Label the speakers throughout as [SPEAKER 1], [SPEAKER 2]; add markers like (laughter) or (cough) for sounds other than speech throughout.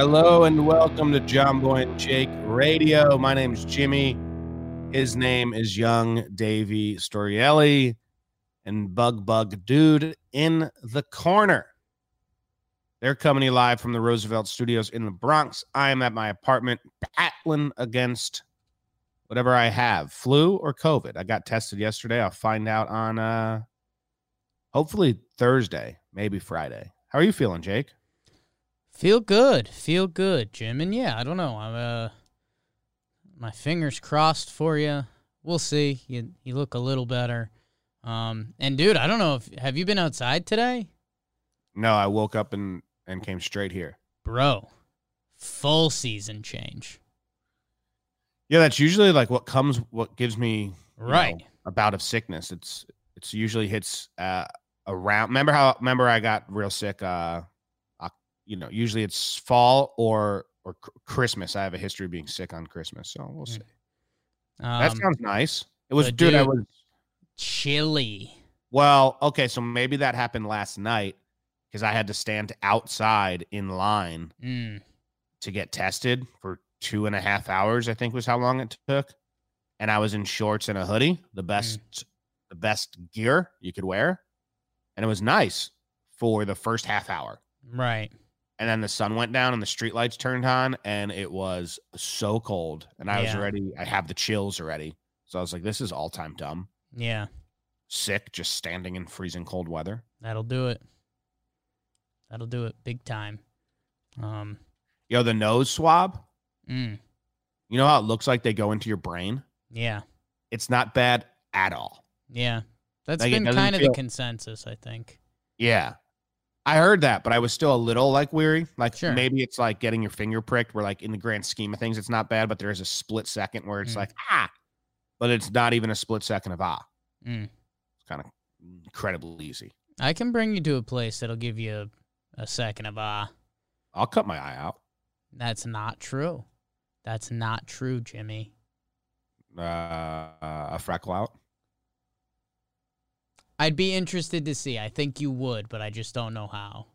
[SPEAKER 1] Hello and welcome to Jomboy and Jake Radio. My name is Jimmy. His name is Young Davy Storielli and Bug Bug Dude in the corner. They're coming live from the Roosevelt Studios in the Bronx. I am at my apartment, battling against whatever I have, flu or COVID. I got tested yesterday. I'll find out on uh hopefully Thursday, maybe Friday. How are you feeling, Jake?
[SPEAKER 2] Feel good, feel good, Jim. And yeah, I don't know. I'm uh, my fingers crossed for you. We'll see. You you look a little better. Um, and dude, I don't know if have you been outside today,
[SPEAKER 1] No, I woke up and and came straight here.
[SPEAKER 2] bro? Full season change,
[SPEAKER 1] Yeah, that's usually like what comes what gives me
[SPEAKER 2] right?
[SPEAKER 1] know, a bout of sickness. It's it's usually hits uh around remember how remember I got real sick uh you know, usually it's fall or or Christmas. I have a history of being sick on Christmas, so we'll
[SPEAKER 2] Mm.
[SPEAKER 1] see. that
[SPEAKER 2] Um,
[SPEAKER 1] sounds nice. It was
[SPEAKER 2] but
[SPEAKER 1] dude, I was
[SPEAKER 2] chilly.
[SPEAKER 1] Well, okay, so maybe that happened last night because I had to stand outside in line
[SPEAKER 2] Mm,
[SPEAKER 1] to get tested for two and a half hours. I think was how long it took, and I was in shorts and a hoodie, the best, the best gear you could wear, and it was nice for the first half hour.
[SPEAKER 2] right.
[SPEAKER 1] And then the sun went down and the street lights turned on, and it was so cold. And I was already, I have the chills already. So I was like, this is all time dumb.
[SPEAKER 2] Yeah,
[SPEAKER 1] Sick, just standing in freezing cold weather.
[SPEAKER 2] that'll do it. That'll do it big time. Um,
[SPEAKER 1] Yo, the nose swab.
[SPEAKER 2] mm,
[SPEAKER 1] You know how it looks like they go into your brain?
[SPEAKER 2] yeah,
[SPEAKER 1] It's not bad at all.
[SPEAKER 2] yeah. That's
[SPEAKER 1] Like,
[SPEAKER 2] been kind of
[SPEAKER 1] feel-
[SPEAKER 2] the consensus, I think.
[SPEAKER 1] Yeah. I heard that, but I was still a little like weary. Like
[SPEAKER 2] Sure.
[SPEAKER 1] maybe it's like getting your finger pricked, where like in the grand scheme of things, it's not bad, but there is a split second where it's
[SPEAKER 2] Mm.
[SPEAKER 1] like, ah, but it's not even a split second of ah.
[SPEAKER 2] Mm.
[SPEAKER 1] It's kind of incredibly easy.
[SPEAKER 2] I can bring you to a place that'll give you a, a second of ah.
[SPEAKER 1] I'll cut my eye out.
[SPEAKER 2] That's not true. That's not true, Jimmy.
[SPEAKER 1] Uh, a freckle out.
[SPEAKER 2] I'd be interested to see. I think you would, but I just don't know how.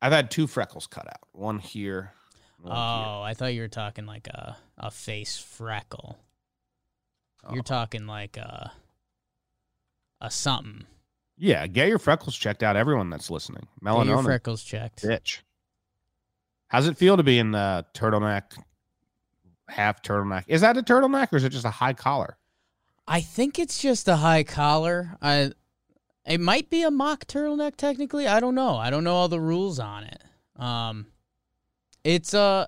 [SPEAKER 1] I've had two freckles cut out. One here. One
[SPEAKER 2] Oh, I thought you were talking like a a face freckle.
[SPEAKER 1] here.
[SPEAKER 2] You're
[SPEAKER 1] Oh.
[SPEAKER 2] talking like a a something.
[SPEAKER 1] yeah, get your freckles checked out. Everyone that's listening,
[SPEAKER 2] Get your
[SPEAKER 1] melanoma,
[SPEAKER 2] freckles checked.
[SPEAKER 1] bitch. How's it feel to be in the turtleneck, half turtleneck? Is that a turtleneck or is it just a high collar?
[SPEAKER 2] I think it's just a high collar. I it might be a mock turtleneck technically. I don't know. I don't know all the rules on it. Um it's uh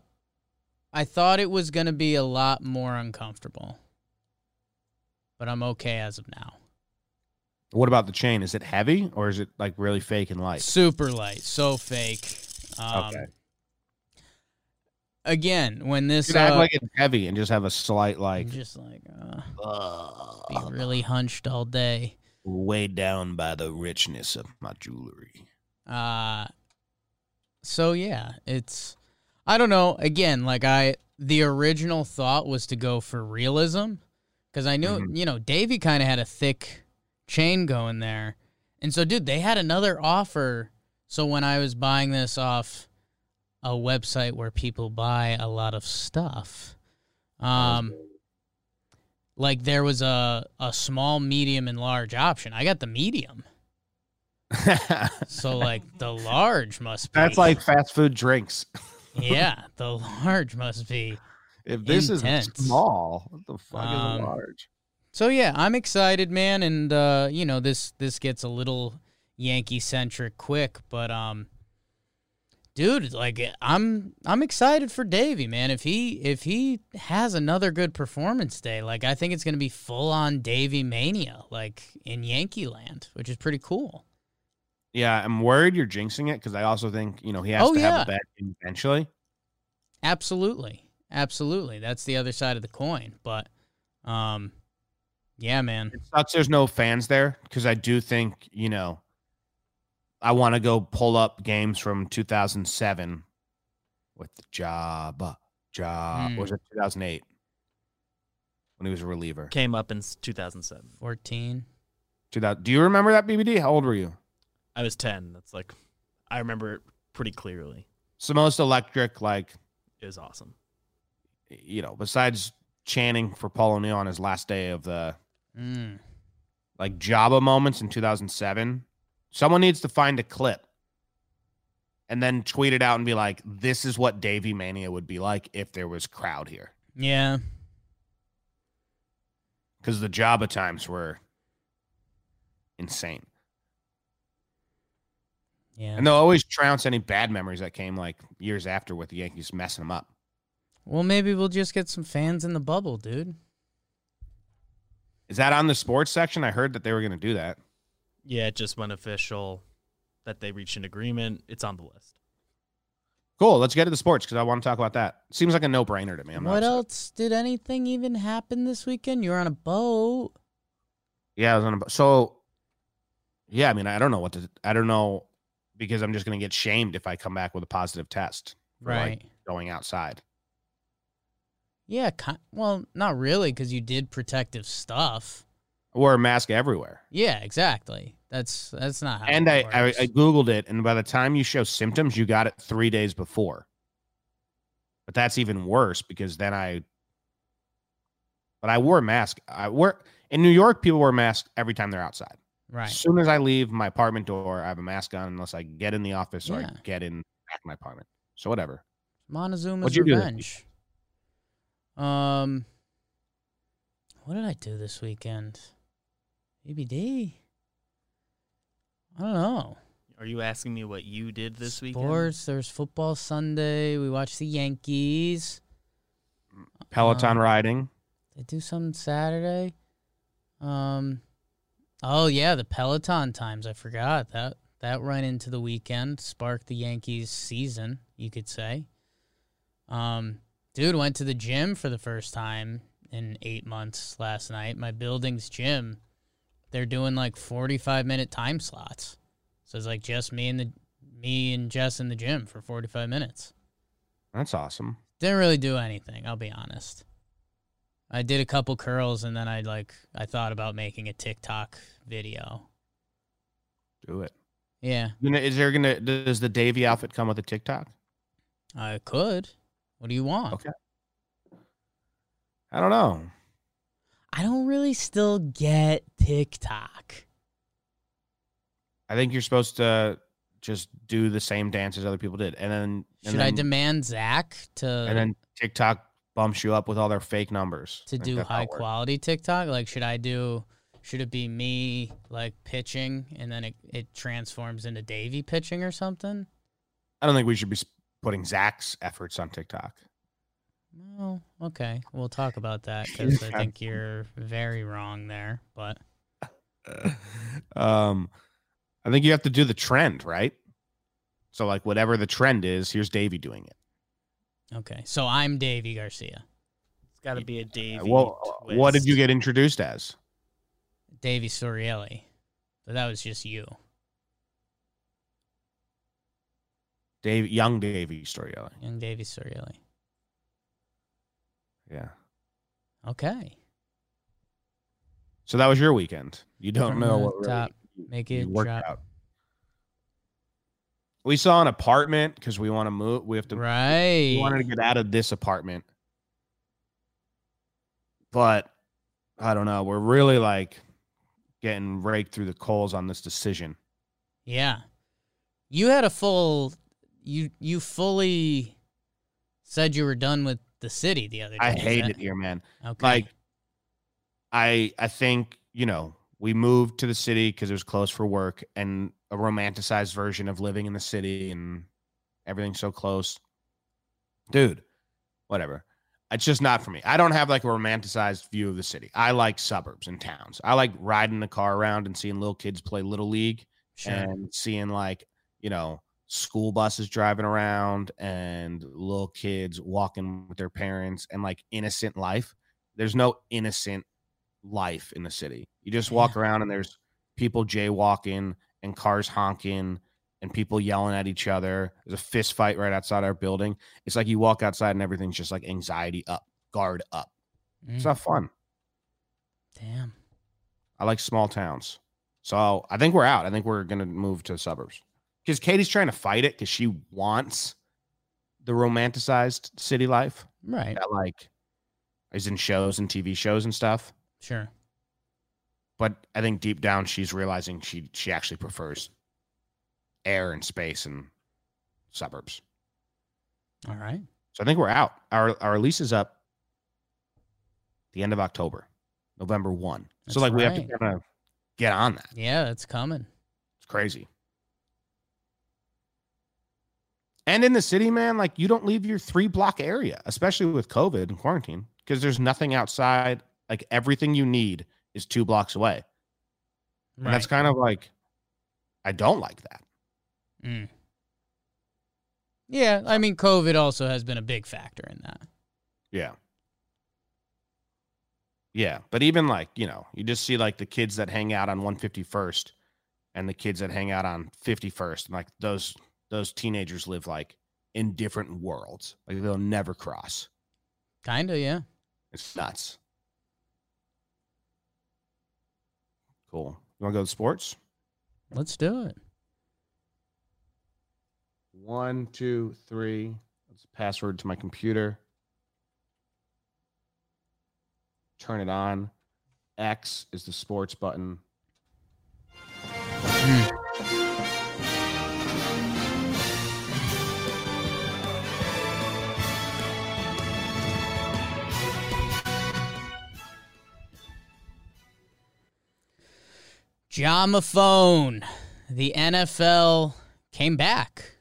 [SPEAKER 2] I thought it was going to be a lot more uncomfortable. But I'm okay as of now.
[SPEAKER 1] What about the chain? Is it heavy or is it like really fake and light?
[SPEAKER 2] Super light, so fake. Um
[SPEAKER 1] Okay.
[SPEAKER 2] Again, when this
[SPEAKER 1] Dude, act
[SPEAKER 2] uh,
[SPEAKER 1] like it's heavy and just have a slight like
[SPEAKER 2] just like uh, be
[SPEAKER 1] uh,
[SPEAKER 2] really hunched all day.
[SPEAKER 1] Weighed down by the richness of my jewelry.
[SPEAKER 2] Uh so yeah, it's I don't know, again, like I the original thought was to go for realism cuz I knew,
[SPEAKER 1] Mhm.
[SPEAKER 2] you know, Davey kind of had a thick chain going there. And so dude, they had another offer. So when I was buying this off a website where people buy a lot of stuff, um like there was a a small, medium and large option. I got the medium. (laughs) So like the large must be
[SPEAKER 1] That's like fast food drinks. (laughs)
[SPEAKER 2] yeah, the large must be.
[SPEAKER 1] If this
[SPEAKER 2] Intense.
[SPEAKER 1] is small, what the fuck
[SPEAKER 2] Um,
[SPEAKER 1] is a large?
[SPEAKER 2] So yeah, I'm excited, man, and uh, you know this this gets a little Yankee centric quick, but um, dude, like I'm I'm excited for Davey, man. If he if he has another good performance day, like I think it's gonna be full on Davey mania, like in Yankee land, which is pretty cool.
[SPEAKER 1] Yeah, I'm worried you're jinxing it because I also think you know he has
[SPEAKER 2] Oh,
[SPEAKER 1] to have a bad game eventually.
[SPEAKER 2] Absolutely, absolutely. That's the other side of the coin, but um, yeah, man.
[SPEAKER 1] It sucks there's no fans there because I do think you know I want to go pull up games from 2007 with the job, job.
[SPEAKER 2] Hmm.
[SPEAKER 1] Or was it 2008 when he was a reliever?
[SPEAKER 3] Came up in 2007.
[SPEAKER 2] 14.
[SPEAKER 1] 2000. Do you remember that BBD? How old were you?
[SPEAKER 3] I was 10. That's like, I remember it pretty clearly.
[SPEAKER 1] It's the most electric like
[SPEAKER 3] is awesome.
[SPEAKER 1] You know, besides chanting for Paul O'Neill on his last day of the
[SPEAKER 2] Mm.
[SPEAKER 1] like Joba moments in 2007, someone needs to find a clip and then tweet it out and be like, "This is what Davy Mania would be like if there was crowd here."
[SPEAKER 2] Yeah.
[SPEAKER 1] Because the Joba times were insane,
[SPEAKER 2] Yeah.
[SPEAKER 1] and they'll always trounce any bad memories that came like years after with the Yankees messing them up.
[SPEAKER 2] Well, maybe we'll just get some fans in the bubble, dude.
[SPEAKER 1] Is that on the sports section? I heard that they were going to do that.
[SPEAKER 3] Yeah, it just went official that they reached an agreement. It's on the list.
[SPEAKER 1] Cool. Let's get to the sports because I want to talk about that. Seems like a no brainer to me. I'm
[SPEAKER 2] what
[SPEAKER 1] upset.
[SPEAKER 2] else? Did anything even happen this weekend? You were on a boat.
[SPEAKER 1] Yeah, I was on a, boat. so. Yeah, I mean, I don't know what to. I don't know because I'm just going to get shamed if I come back with a positive test. for, like,
[SPEAKER 2] Right.
[SPEAKER 1] going outside.
[SPEAKER 2] Yeah. Well, not really, because you did protective stuff.
[SPEAKER 1] I wore a mask everywhere,
[SPEAKER 2] Yeah, exactly. That's that's not how.
[SPEAKER 1] and
[SPEAKER 2] it
[SPEAKER 1] I, I. I googled it, and by the time you show symptoms, you got it three days before. But that's even worse because then I. But I wore a mask. I wore in New York. People wear masks every time they're outside.
[SPEAKER 2] right.
[SPEAKER 1] As soon as I leave my apartment door, I have a mask on unless I get in the office or
[SPEAKER 2] Yeah.
[SPEAKER 1] I get in back my apartment. So whatever.
[SPEAKER 2] Montezuma's
[SPEAKER 1] What'd you do.
[SPEAKER 2] Um, what did I do this weekend? EBD. I don't know.
[SPEAKER 3] Are you asking me what you did this weekend?
[SPEAKER 2] Sports. There's football Sunday. We watched the Yankees.
[SPEAKER 1] Peloton
[SPEAKER 2] Um,
[SPEAKER 1] riding.
[SPEAKER 2] They do something Saturday. Um, oh yeah, the Peloton times. I forgot that that ran into the weekend, sparked the Yankees season, you could say. Um, dude went to the gym for the first time in eight months last night. My building's gym. They're doing like forty-five minute time slots, so it's like just me and the me and Jess in the gym for forty-five minutes.
[SPEAKER 1] That's awesome.
[SPEAKER 2] Didn't really do anything, I'll be honest. I did a couple curls and then I like I thought about making a TikTok video.
[SPEAKER 1] Do it.
[SPEAKER 2] Yeah,
[SPEAKER 1] is there gonna does the Davy outfit come with a TikTok?
[SPEAKER 2] I could. What do you want?
[SPEAKER 1] Okay. I don't know.
[SPEAKER 2] I don't really still get TikTok.
[SPEAKER 1] I think you're supposed to just do the same dance as other people did, and then and
[SPEAKER 2] Should I demand Zach to
[SPEAKER 1] and then TikTok bumps you up with all their fake numbers
[SPEAKER 2] to do high quality TikTok? Like should I do should it be me like pitching and then it, it transforms into Davy pitching or something?
[SPEAKER 1] I don't think we should be putting Zach's efforts on TikTok.
[SPEAKER 2] Well, okay. We'll talk about that because I think (laughs) you're very wrong there. But (laughs)
[SPEAKER 1] um, I think you have to do the trend, right? So, like, whatever the trend is, here's Davey doing it.
[SPEAKER 2] okay, so I'm Deivi Garcia.
[SPEAKER 3] It's got to be a
[SPEAKER 1] Uh,
[SPEAKER 3] Davy.
[SPEAKER 1] well, what did you get introduced as?
[SPEAKER 2] Davy Sorielli. But that was just you.
[SPEAKER 1] Dave, young Davey Storielli.
[SPEAKER 2] Young Davy Sorielli.
[SPEAKER 1] Yeah.
[SPEAKER 2] Okay.
[SPEAKER 1] So that was your weekend. You don't
[SPEAKER 2] From
[SPEAKER 1] know what really
[SPEAKER 2] top, make it drop.
[SPEAKER 1] out. We saw an apartment because we want to move. We have to.
[SPEAKER 2] Right.
[SPEAKER 1] We wanted to get out of this apartment, but I don't know. We're really like getting raked through the coals on this decision.
[SPEAKER 2] Yeah. You had a full you you fully said you were done with the city the other day.
[SPEAKER 1] I hate it here, man.
[SPEAKER 2] Okay.
[SPEAKER 1] Like, I I think you know we moved to the city because it was close for work and a romanticized version of living in the city and everything's so close. Dude, whatever. It's just not for me. I don't have like a romanticized view of the city. I like suburbs and towns. I like riding the car around and seeing little kids play little league
[SPEAKER 2] sure.
[SPEAKER 1] and seeing like you know school buses driving around and little kids walking with their parents and like innocent life there's no innocent life in the city. You just walk around and there's people jaywalking and cars honking and people yelling at each other. There's a fist fight right outside our building. It's like you walk outside and everything's just like anxiety up guard up. It's
[SPEAKER 2] Mm,
[SPEAKER 1] not fun.
[SPEAKER 2] Damn.
[SPEAKER 1] I like small towns. So I think we're out. I think we're gonna move to suburbs because Katie's trying to fight it because she wants the romanticized city life
[SPEAKER 2] Right.
[SPEAKER 1] that like is in shows and TV shows and stuff.
[SPEAKER 2] Sure.
[SPEAKER 1] But I think deep down she's realizing she she actually prefers air and space and suburbs.
[SPEAKER 2] All right.
[SPEAKER 1] So I think we're out. Our our lease is up the end of October, November one. so
[SPEAKER 2] That's
[SPEAKER 1] like we have to kind of get on that.
[SPEAKER 2] Yeah, it's coming.
[SPEAKER 1] It's crazy. And in the city, man, like you don't leave your three block area, especially with COVID and quarantine, because there's nothing outside. Like everything you need is two blocks away. And that's kind of like, I don't like that.
[SPEAKER 2] Mm. Yeah, I mean, COVID also has been a big factor in that.
[SPEAKER 1] Yeah. Yeah. But even like, you know, you just see like the kids that hang out on 151st and the kids that hang out on 51st. And like those those teenagers live like in different worlds. Like they'll never cross.
[SPEAKER 2] Kinda, yeah.
[SPEAKER 1] It's nuts. Cool. You want to go to sports?
[SPEAKER 2] Let's do it.
[SPEAKER 1] One, two, three. That's the password to my computer. Turn it on. X is the sports button.
[SPEAKER 2] Jomaphone. The NFL came back.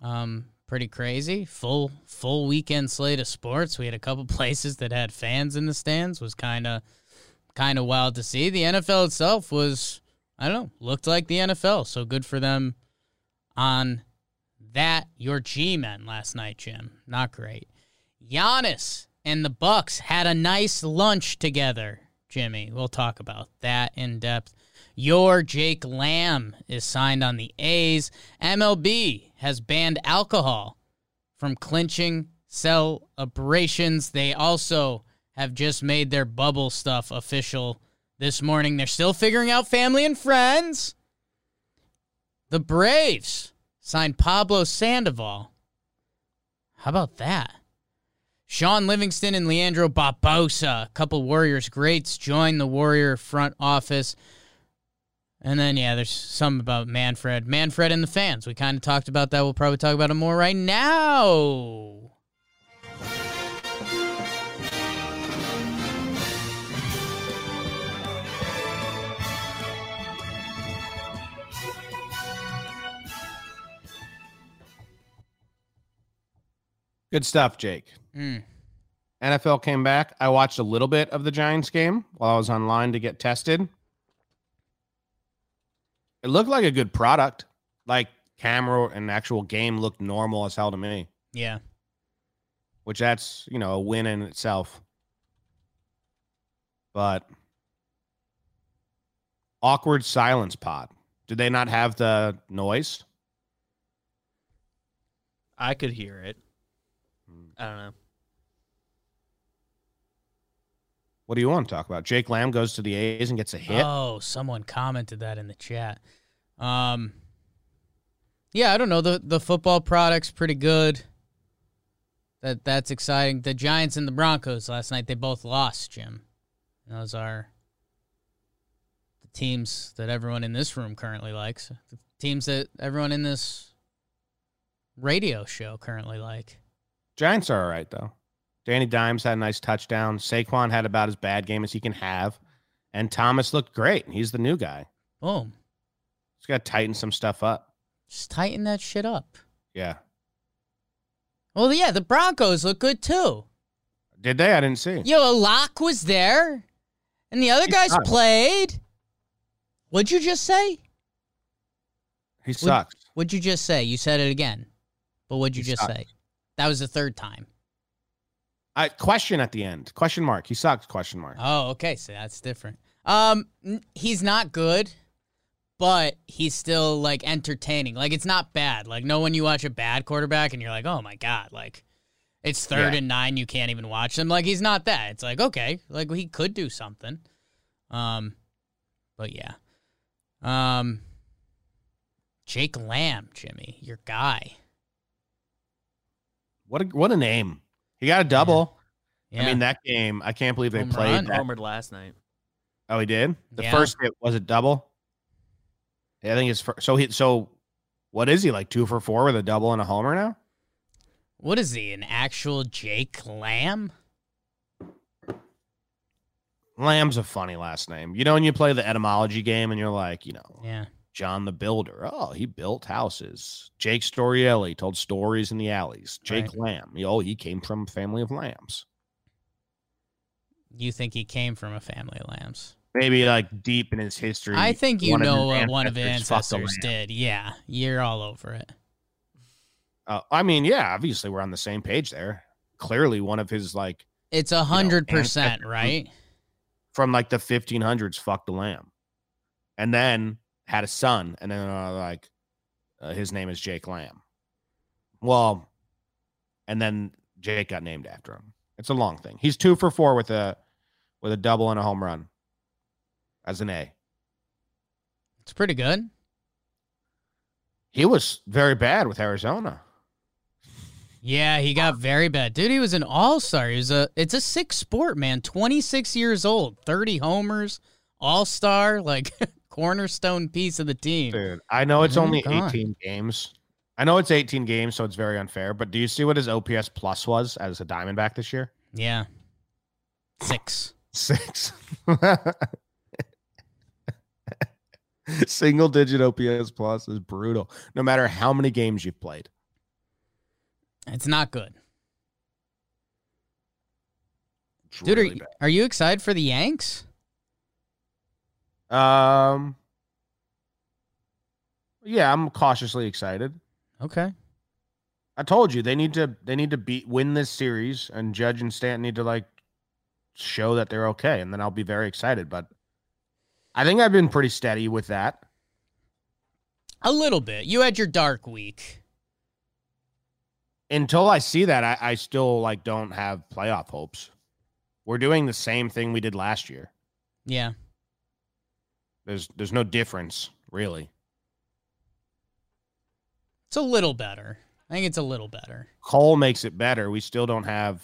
[SPEAKER 2] Um, pretty crazy. Full full weekend slate of sports. We had a couple (laughs) places that had fans in the stands. Was kind of kind of wild to see. The NFL itself was I don't know, looked like the NFL. So good for them on that. Your G men last night, Jim. Not great. Giannis and the Bucks had a nice lunch together. Jimmy, we'll talk about that in depth. Your Jake Lamb is signed on the A's. MLB has banned alcohol from clinching celebrations. They also have just made their bubble stuff official this morning. They're still figuring out family and friends. The Braves signed Pablo Sandoval. How about that? Shaun Livingston and Leandro Barbosa, a couple Warriors greats, join the Warrior front office. And then, yeah, there's some about Manfred. Manfred and the fans. We kind of talked about that. We'll probably talk about it more right now.
[SPEAKER 1] Good stuff, Jake.
[SPEAKER 2] Mm.
[SPEAKER 1] NFL came back. I watched a little bit of the Giants game while I was online to get tested. It looked like a good product. Like camera and actual game looked normal as hell to me,
[SPEAKER 2] Yeah.
[SPEAKER 1] which that's, you know, a win in itself. But awkward silence pod. Did they not have the noise?
[SPEAKER 3] I could hear it.
[SPEAKER 1] Hmm.
[SPEAKER 3] I don't know.
[SPEAKER 1] What do you want to talk about? Jake Lamb goes to the A's and gets a hit.
[SPEAKER 2] Oh, someone commented that in the chat. Um, yeah, I don't know. The the football product's pretty good. That that's exciting. The Giants and the Broncos last night they both lost. Jim, those are the teams that everyone in this room currently likes. The teams that everyone in this radio show currently like.
[SPEAKER 1] Giants are all right though. Danny Dimes had a nice touchdown. Saquon had about as bad game as he can have, and Thomas looked great. He's the new guy.
[SPEAKER 2] Boom,
[SPEAKER 1] He's got to tighten some stuff up.
[SPEAKER 2] just tighten that shit up.
[SPEAKER 1] Yeah.
[SPEAKER 2] Well, yeah, the Broncos look good too.
[SPEAKER 1] Did they? I didn't see.
[SPEAKER 2] Yo, Lock was there, and the other
[SPEAKER 1] He
[SPEAKER 2] guys
[SPEAKER 1] sucks.
[SPEAKER 2] played. What'd you just say?
[SPEAKER 1] He sucks.
[SPEAKER 2] What'd you just say? You said it again, but what'd you
[SPEAKER 1] He
[SPEAKER 2] just
[SPEAKER 1] sucks.
[SPEAKER 2] say? That was the third time.
[SPEAKER 1] I question at the end. Question mark. He sucks. Question mark.
[SPEAKER 2] Oh, okay, so that's different. Um, he's not good, but he's still like entertaining. Like it's not bad. Like no when you watch a bad quarterback and you're like, oh my god, like it's third
[SPEAKER 1] Yeah.
[SPEAKER 2] and nine, you can't even watch them. Like he's not that. It's like okay, like he could do something. Um, but yeah. Um, Jake Lamb, Jimmy, your guy.
[SPEAKER 1] What a what a name. He got a double.
[SPEAKER 2] Yeah.
[SPEAKER 1] I mean that game. I can't believe they
[SPEAKER 2] Home
[SPEAKER 1] played.
[SPEAKER 2] run.
[SPEAKER 1] that-
[SPEAKER 3] Homered last night.
[SPEAKER 1] Oh, he did. The
[SPEAKER 2] Yeah.
[SPEAKER 1] first hit was it double. Yeah, I think it's for, so. He so what is he like two for four with a double and a homer now?
[SPEAKER 2] what is he? An actual Jake Lamb?
[SPEAKER 1] Lamb's a funny last name. You know when you play the etymology game and you're like, you know,
[SPEAKER 2] Yeah.
[SPEAKER 1] John the Builder. Oh, he built houses. Jake Storiale told stories in the alleys. Jake
[SPEAKER 2] Right.
[SPEAKER 1] Lamb. Oh, he came from a family of lambs.
[SPEAKER 2] You think he came from a family of lambs?
[SPEAKER 1] Maybe like deep in his history.
[SPEAKER 2] I think you
[SPEAKER 1] one of his
[SPEAKER 2] know what one of his
[SPEAKER 1] ancestors fucked a
[SPEAKER 2] ancestors did. Yeah. You're all over it.
[SPEAKER 1] Uh, I mean, yeah, obviously we're on the same page there. Clearly, one of his like
[SPEAKER 2] It's a hundred percent, right?
[SPEAKER 1] from like the 1500s fucked a lamb, and then had a son, and then uh, like uh, his name is Jake Lamb. Well, and then Jake got named after him. It's a long thing. He's two for four with a with a double and a home run as an A.
[SPEAKER 2] It's pretty good.
[SPEAKER 1] He was very bad with Arizona.
[SPEAKER 2] Yeah, he got very bad. Dude, he was an all-star. He was a it's a sick sport, man. 26 years old, 30 homers, all-star, like (laughs) cornerstone piece of the team.
[SPEAKER 1] Dude, I know it's
[SPEAKER 2] Oh
[SPEAKER 1] only
[SPEAKER 2] God.
[SPEAKER 1] 18 games. I know it's 18 games, so it's very unfair. But do you see what his OPS plus was as a Diamondback this year?
[SPEAKER 2] Yeah. 6.
[SPEAKER 1] Six. Single digit OPS plus is brutal. No matter how many games you've played.
[SPEAKER 2] It's not good.
[SPEAKER 1] It's
[SPEAKER 2] Dude,
[SPEAKER 1] really
[SPEAKER 2] are, are you excited for the Yanks?
[SPEAKER 1] Um Yeah, I'm cautiously excited.
[SPEAKER 2] Okay.
[SPEAKER 1] I told you they need to they need to beat win this series and Judge and Stanton need to like show that they're okay and then I'll be very excited. But I think I've been pretty steady with that.
[SPEAKER 2] A little bit. You had your dark week.
[SPEAKER 1] Until I see that, I, I still like don't have playoff hopes. We're doing the same thing we did last year.
[SPEAKER 2] Yeah.
[SPEAKER 1] There's there's no difference, really.
[SPEAKER 2] It's a little better. I think it's a little better.
[SPEAKER 1] Cole makes it better. We still don't have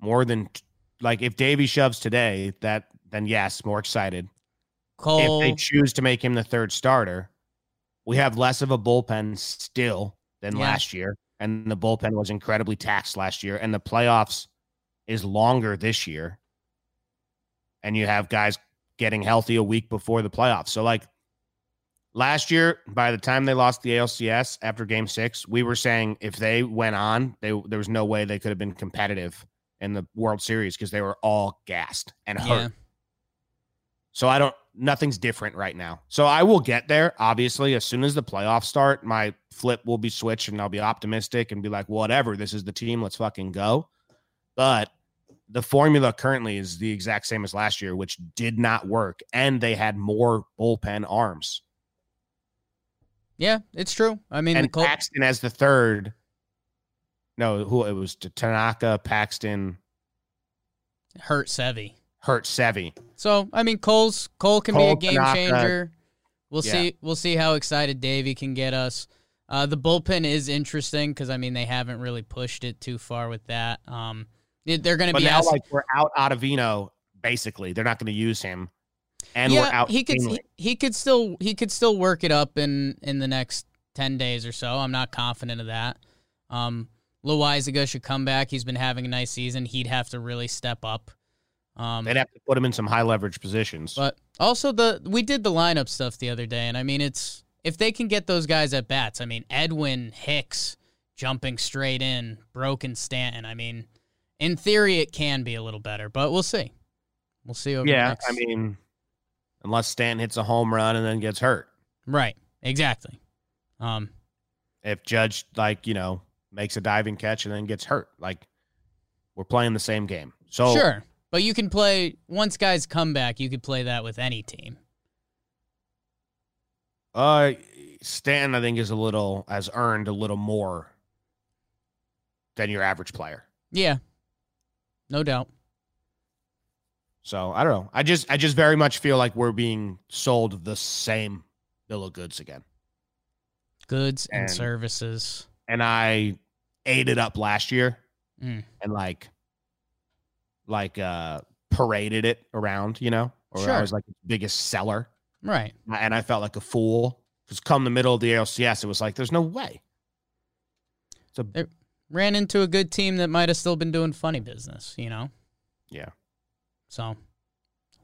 [SPEAKER 1] more than like if Davy shoves today, that then yes, more excited.
[SPEAKER 2] Cole.
[SPEAKER 1] if they choose to make him the third starter, we have less of a bullpen still than
[SPEAKER 2] Yeah.
[SPEAKER 1] last year. And the bullpen was incredibly taxed last year. And the playoffs is longer this year. And you have guys getting healthy a week before the playoffs. So, like last year, by the time they lost the ALCS after game six, we were saying if they went on, they, there was no way they could have been competitive in the World Series because they were all gassed and hurt.
[SPEAKER 2] yeah.
[SPEAKER 1] So I don't nothing's different right now. So I will get there. Obviously, as soon as the playoffs start, my flip will be switched and I'll be optimistic and be like, whatever, this is the team. Let's fucking go. But the formula currently is the exact same as last year, which did not work. And they had more bullpen arms.
[SPEAKER 2] Yeah, it's true. I mean,
[SPEAKER 1] and
[SPEAKER 2] Col-
[SPEAKER 1] Paxton as the third. No, who it was Tanaka, Paxton,
[SPEAKER 2] hurt Sevy.
[SPEAKER 1] Hurt Sevy.
[SPEAKER 2] So I mean, Cole's Cole can
[SPEAKER 1] Cole,
[SPEAKER 2] be a game
[SPEAKER 1] Tanaka.
[SPEAKER 2] changer. We'll
[SPEAKER 1] Yeah.
[SPEAKER 2] see. We'll see how excited Davey can get us. Uh, the bullpen is interesting because I mean they haven't really pushed it too far with that. Um, they're going to be
[SPEAKER 1] now,
[SPEAKER 2] asked.
[SPEAKER 1] like, we're out Ottavino, basically. They're not going to use him. And
[SPEAKER 2] yeah,
[SPEAKER 1] we're out.
[SPEAKER 2] he could he, he could still he could still work it up in in the next ten days or so. I'm not confident of that. Um, Loaisiga should come back. He's been having a nice season. He'd have to really step up. Um,
[SPEAKER 1] They'd have to put him in some high leverage positions.
[SPEAKER 2] But also the we did the lineup stuff the other day, and I mean it's if they can get those guys at bats. I mean Edwin Hicks jumping straight in, broken Stanton. I mean, in theory it can be a little better, but we'll see. We'll see over.
[SPEAKER 1] yeah,
[SPEAKER 2] next-
[SPEAKER 1] I mean, unless Stanton hits a home run and then gets hurt.
[SPEAKER 2] right, exactly. Um,
[SPEAKER 1] If Judge, like, you know, makes a diving catch and then gets hurt, like, we're playing the same game. So,
[SPEAKER 2] sure, but you can play once guys come back. You could play that with any team.
[SPEAKER 1] uh, Stanton, I think, is a little, has earned a little more than your average player.
[SPEAKER 2] Yeah, no doubt.
[SPEAKER 1] So I don't know. I just, I just very much feel like we're being sold the same bill of goods again.
[SPEAKER 2] Goods and,
[SPEAKER 1] And-
[SPEAKER 2] services.
[SPEAKER 1] and I ate it up last year
[SPEAKER 2] Mm.
[SPEAKER 1] and like like uh paraded it around, you know, or I was like the biggest seller,
[SPEAKER 2] Right.
[SPEAKER 1] and I felt like a fool because come the middle of the ALCS, it was like there's no way. So
[SPEAKER 2] Ran into a good team that might have still been doing funny business, you know?
[SPEAKER 1] yeah,
[SPEAKER 2] So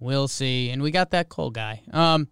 [SPEAKER 2] we'll see. And we got that Cole guy. Um,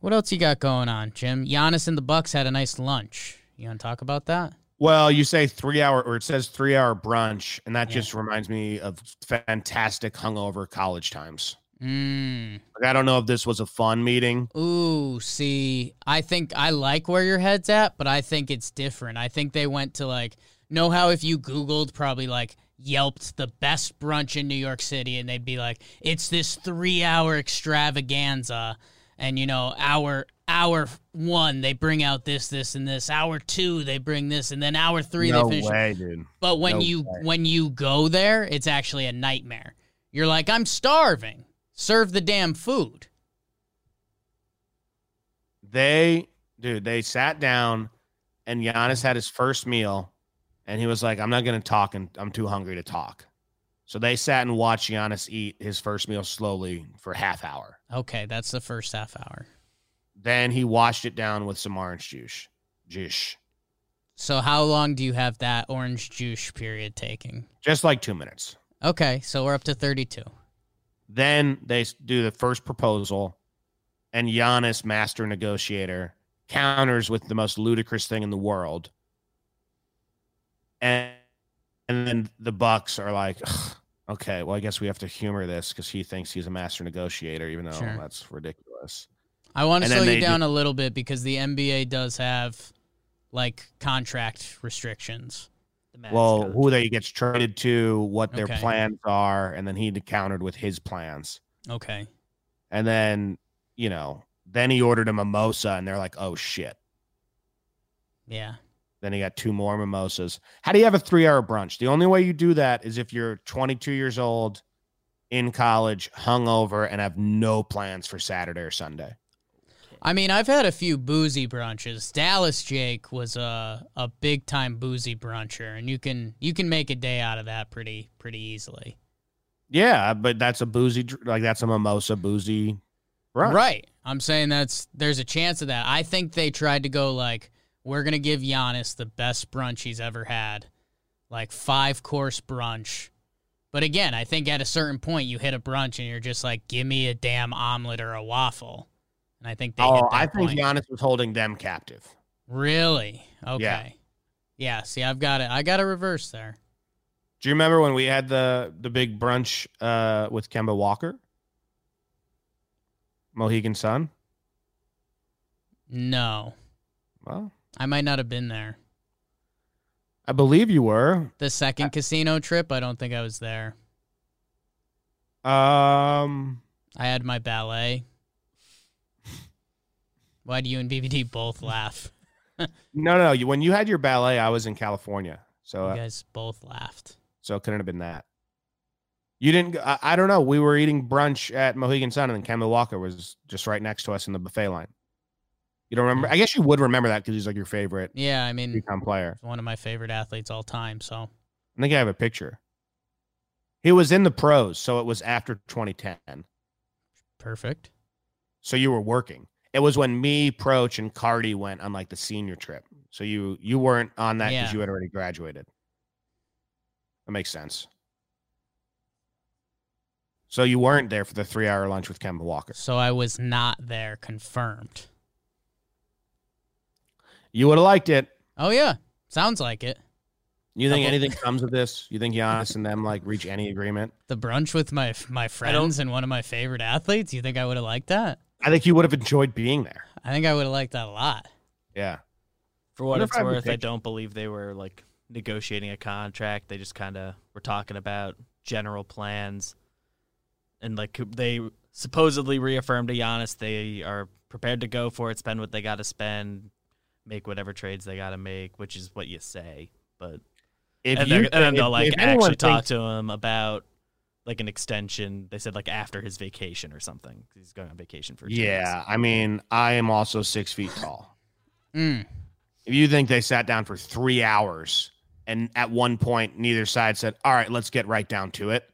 [SPEAKER 2] what else you got going on, Jim? Giannis and the Bucks had a nice lunch. You want to talk about that?
[SPEAKER 1] Well, you say three hour, or it says three hour brunch, and that
[SPEAKER 2] Yeah.
[SPEAKER 1] just reminds me of fantastic hungover college times.
[SPEAKER 2] Mm.
[SPEAKER 1] Like, I don't know if this was a fun meeting.
[SPEAKER 2] Ooh, see, I think I like where your head's at, but I think it's different. I think they went to like, know how if you Googled probably like Yelped the best brunch in New York City, and they'd be like, it's this three hour extravaganza. And you know, hour hour one, they bring out this, this, and this. Hour two, they bring this, and then hour three,
[SPEAKER 1] no
[SPEAKER 2] they finish.
[SPEAKER 1] way, dude.
[SPEAKER 2] But when
[SPEAKER 1] No
[SPEAKER 2] you
[SPEAKER 1] way.
[SPEAKER 2] when you go there, it's actually a nightmare. You're like, I'm starving. Serve the damn food.
[SPEAKER 1] They, dude, they sat down, and Giannis had his first meal, and he was like, "I'm not gonna talk, and I'm too hungry to talk." So they sat and watched Giannis eat his first meal slowly for half hour.
[SPEAKER 2] Okay, that's the first half hour.
[SPEAKER 1] Then he washed it down with some orange juice. Juice.
[SPEAKER 2] So how long do you have that orange juice period taking?
[SPEAKER 1] Just like two minutes.
[SPEAKER 2] Okay, so we're up to 32.
[SPEAKER 1] Then they do the first proposal, and Giannis, master negotiator, counters with the most ludicrous thing in the world. And and then the Bucks are like, okay, well, I guess we have to humor this because he thinks he's a master negotiator, even though
[SPEAKER 2] Sure.
[SPEAKER 1] that's ridiculous.
[SPEAKER 2] I want to slow you down a little bit because the NBA does have like contract restrictions.
[SPEAKER 1] Well, who they gets traded to, what their
[SPEAKER 2] Okay.
[SPEAKER 1] plans are, and then he countered with his plans.
[SPEAKER 2] Okay.
[SPEAKER 1] And then, you know, then he ordered a mimosa, and they're like, oh shit.
[SPEAKER 2] Yeah.
[SPEAKER 1] Then he got two more mimosas. How do you have a three hour brunch? The only way you do that is if you're 22 years old, in college, hungover, and have no plans for Saturday or Sunday.
[SPEAKER 2] I mean, I've had a few boozy brunches. Dallas Jake was a a big time boozy bruncher, and you can you can make a day out of that pretty pretty easily.
[SPEAKER 1] Yeah, but that's a boozy, like that's a mimosa boozy brunch.
[SPEAKER 2] Right. I'm saying that's there's a chance of that. I think they tried to go like we're gonna give Giannis the best brunch he's ever had, like five course brunch. But again, I think at a certain point you hit a brunch and you're just like, give me a damn omelet or a waffle. And I think they
[SPEAKER 1] Oh, I think
[SPEAKER 2] point.
[SPEAKER 1] Giannis was holding them captive.
[SPEAKER 2] Really? Okay. Yeah. See, I've got it. I got a reverse there.
[SPEAKER 1] Do you remember when we had the the big brunch uh, with Kemba Walker, Mohegan Sun?
[SPEAKER 2] No,
[SPEAKER 1] Well,
[SPEAKER 2] I might not have been there.
[SPEAKER 1] I believe you were.
[SPEAKER 2] The second casino trip, I don't think I was there.
[SPEAKER 1] Um,
[SPEAKER 2] I had my ballet. Why do you and BBD both laugh?
[SPEAKER 1] no, no. You, when you had your ballet, I was in California, so
[SPEAKER 2] You
[SPEAKER 1] uh,
[SPEAKER 2] guys both laughed.
[SPEAKER 1] so it couldn't have been that. You didn't. I, I don't know. We were eating brunch at Mohegan Sun, and then Kemba Walker was just right next to us in the buffet line. You don't remember? I guess you would remember that because he's like your favorite
[SPEAKER 2] Yeah, I mean,
[SPEAKER 1] player.
[SPEAKER 2] one of my favorite athletes all time. So
[SPEAKER 1] I think I have a picture. He was in the pros, so it was after 2010.
[SPEAKER 2] perfect.
[SPEAKER 1] So you were working. It was when me, Proch, and Cardi went on like the senior trip. So you you weren't on that because
[SPEAKER 2] Yeah.
[SPEAKER 1] you had already graduated. That makes sense. So you weren't there for the three hour lunch with Kemba Walker.
[SPEAKER 2] So I was not there, confirmed.
[SPEAKER 1] You would have liked it.
[SPEAKER 2] Oh yeah, sounds like it.
[SPEAKER 1] You think anything comes of this? You think Giannis and them like reach any agreement?
[SPEAKER 2] The brunch with my my friends and one of my favorite athletes. You think I would have liked that?
[SPEAKER 1] I think you would have enjoyed being there.
[SPEAKER 2] I think I would have liked that a lot.
[SPEAKER 1] Yeah.
[SPEAKER 3] For what it's
[SPEAKER 1] I
[SPEAKER 3] worth, I don't believe they were like negotiating a contract. They just kind of were talking about general plans, and like they supposedly reaffirmed to Giannis they are prepared to go for it, spend what they got to spend, make whatever trades they got to make, which is what you say. But
[SPEAKER 1] If
[SPEAKER 3] and,
[SPEAKER 1] you
[SPEAKER 3] and
[SPEAKER 1] if-
[SPEAKER 3] they'll like actually talk to him about like an extension. They said like after his vacation or something. 'cause He's going on vacation for two
[SPEAKER 1] Yeah, I mean, I am also six feet tall. (laughs)
[SPEAKER 2] Mm.
[SPEAKER 1] If you think they sat down for three hours and at one point neither side said, All right, let's get right down to it.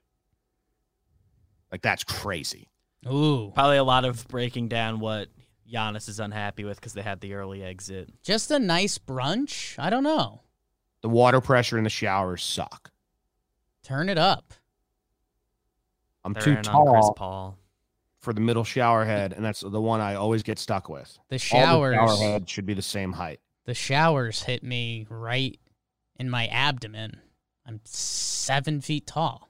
[SPEAKER 1] Like that's crazy.
[SPEAKER 2] Ooh,
[SPEAKER 3] Probably a lot of breaking down what Giannis is unhappy with because they had the early exit.
[SPEAKER 2] just a nice brunch. I don't know.
[SPEAKER 1] The water pressure in the showers suck.
[SPEAKER 2] Turn it up.
[SPEAKER 1] I'm
[SPEAKER 3] They're
[SPEAKER 1] too tall
[SPEAKER 3] Paul.
[SPEAKER 1] for the middle shower head, and that's the one I always get stuck with.
[SPEAKER 2] The
[SPEAKER 1] All
[SPEAKER 2] showers.
[SPEAKER 1] the shower heads should be the same height.
[SPEAKER 2] the showers hit me right in my abdomen. I'm seven feet tall.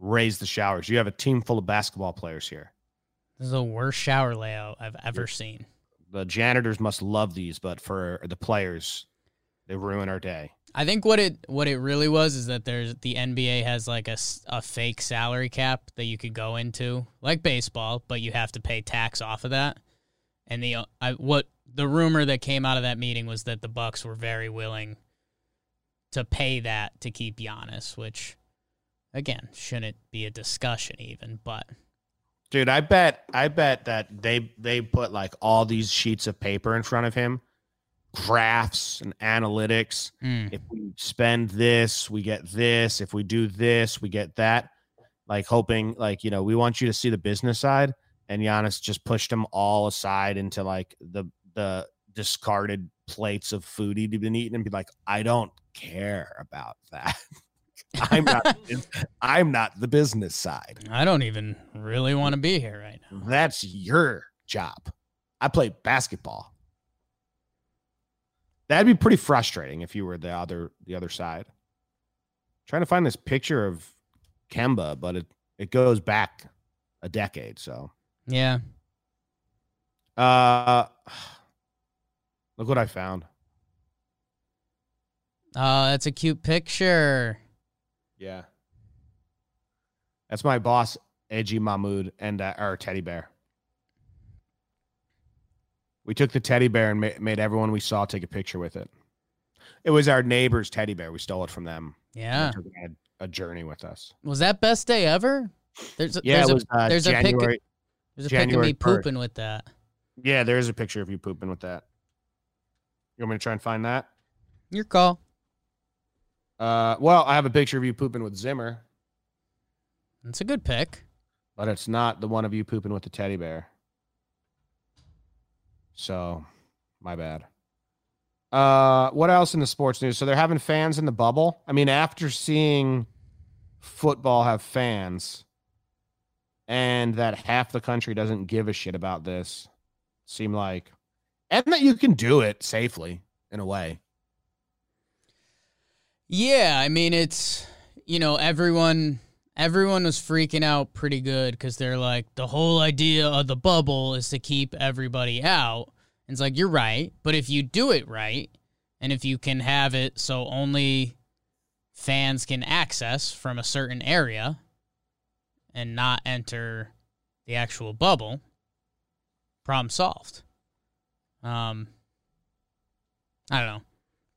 [SPEAKER 1] Raise the showers. You have a team full of basketball players here.
[SPEAKER 2] This is the worst shower layout I've ever seen.
[SPEAKER 1] The janitors must love these, but for the players, they ruin our day.
[SPEAKER 2] I think what it what it really was is that there's the NBA has like a, a fake salary cap that you could go into like baseball, but you have to pay tax off of that. And the I, what the rumor that came out of that meeting was that the Bucks were very willing to pay that to keep Giannis, which again shouldn't be a discussion even, but
[SPEAKER 1] Dude, I bet I bet that they they put like all these sheets of paper in front of him, graphs and analytics.
[SPEAKER 2] mm,
[SPEAKER 1] If we spend this, we get this. If we do this, we get that. Like hoping, like, you know, we want you to see the business side. And Giannis just pushed them all aside into like the the discarded plates of food he'd been eating and be like, I don't care about that. (laughs) I'm not I'm not the business side.
[SPEAKER 2] I don't even really want to be here right now.
[SPEAKER 1] That's your job. I play basketball. That'd be pretty frustrating if you were the other the other side. trying to find this picture of Kemba, but it it goes back a decade. So,
[SPEAKER 2] Yeah.
[SPEAKER 1] uh, (sighs) look what I found.
[SPEAKER 2] Oh, that's a cute picture.
[SPEAKER 1] Yeah, that's my boss, Edgy Mahmood, and uh, our teddy bear. We took the teddy bear and ma- made everyone we saw take a picture with it. It was our neighbor's teddy bear. We stole it from them.
[SPEAKER 2] Yeah.
[SPEAKER 1] it on a, journey with us.
[SPEAKER 2] Was that best day ever? There's a,
[SPEAKER 1] Yeah,
[SPEAKER 2] there's
[SPEAKER 1] it
[SPEAKER 2] a,
[SPEAKER 1] was uh,
[SPEAKER 2] there's a pic- there's a pic of
[SPEAKER 1] January
[SPEAKER 2] me
[SPEAKER 1] 1st.
[SPEAKER 2] pooping with that.
[SPEAKER 1] Yeah, there is a picture of you pooping with that. You want me to try and find that?
[SPEAKER 2] Your call.
[SPEAKER 1] Uh, well, I have a picture of you pooping with Zimmer,
[SPEAKER 2] That's a good pick.
[SPEAKER 1] but it's not the one of you pooping with the teddy bear. So, my bad. Uh, what else in the sports news? So they're having fans in the bubble. I mean, after seeing football have fans, and that half the country doesn't give a shit about this, seem like, and that you can do it safely in a way.
[SPEAKER 2] Yeah, I mean it's you know everyone everyone was freaking out pretty good because they're like the whole idea of the bubble is to keep everybody out. And it's like you're right, but if you do it right, and if you can have it so only fans can access from a certain area and not enter the actual bubble, problem solved. Um, I don't know.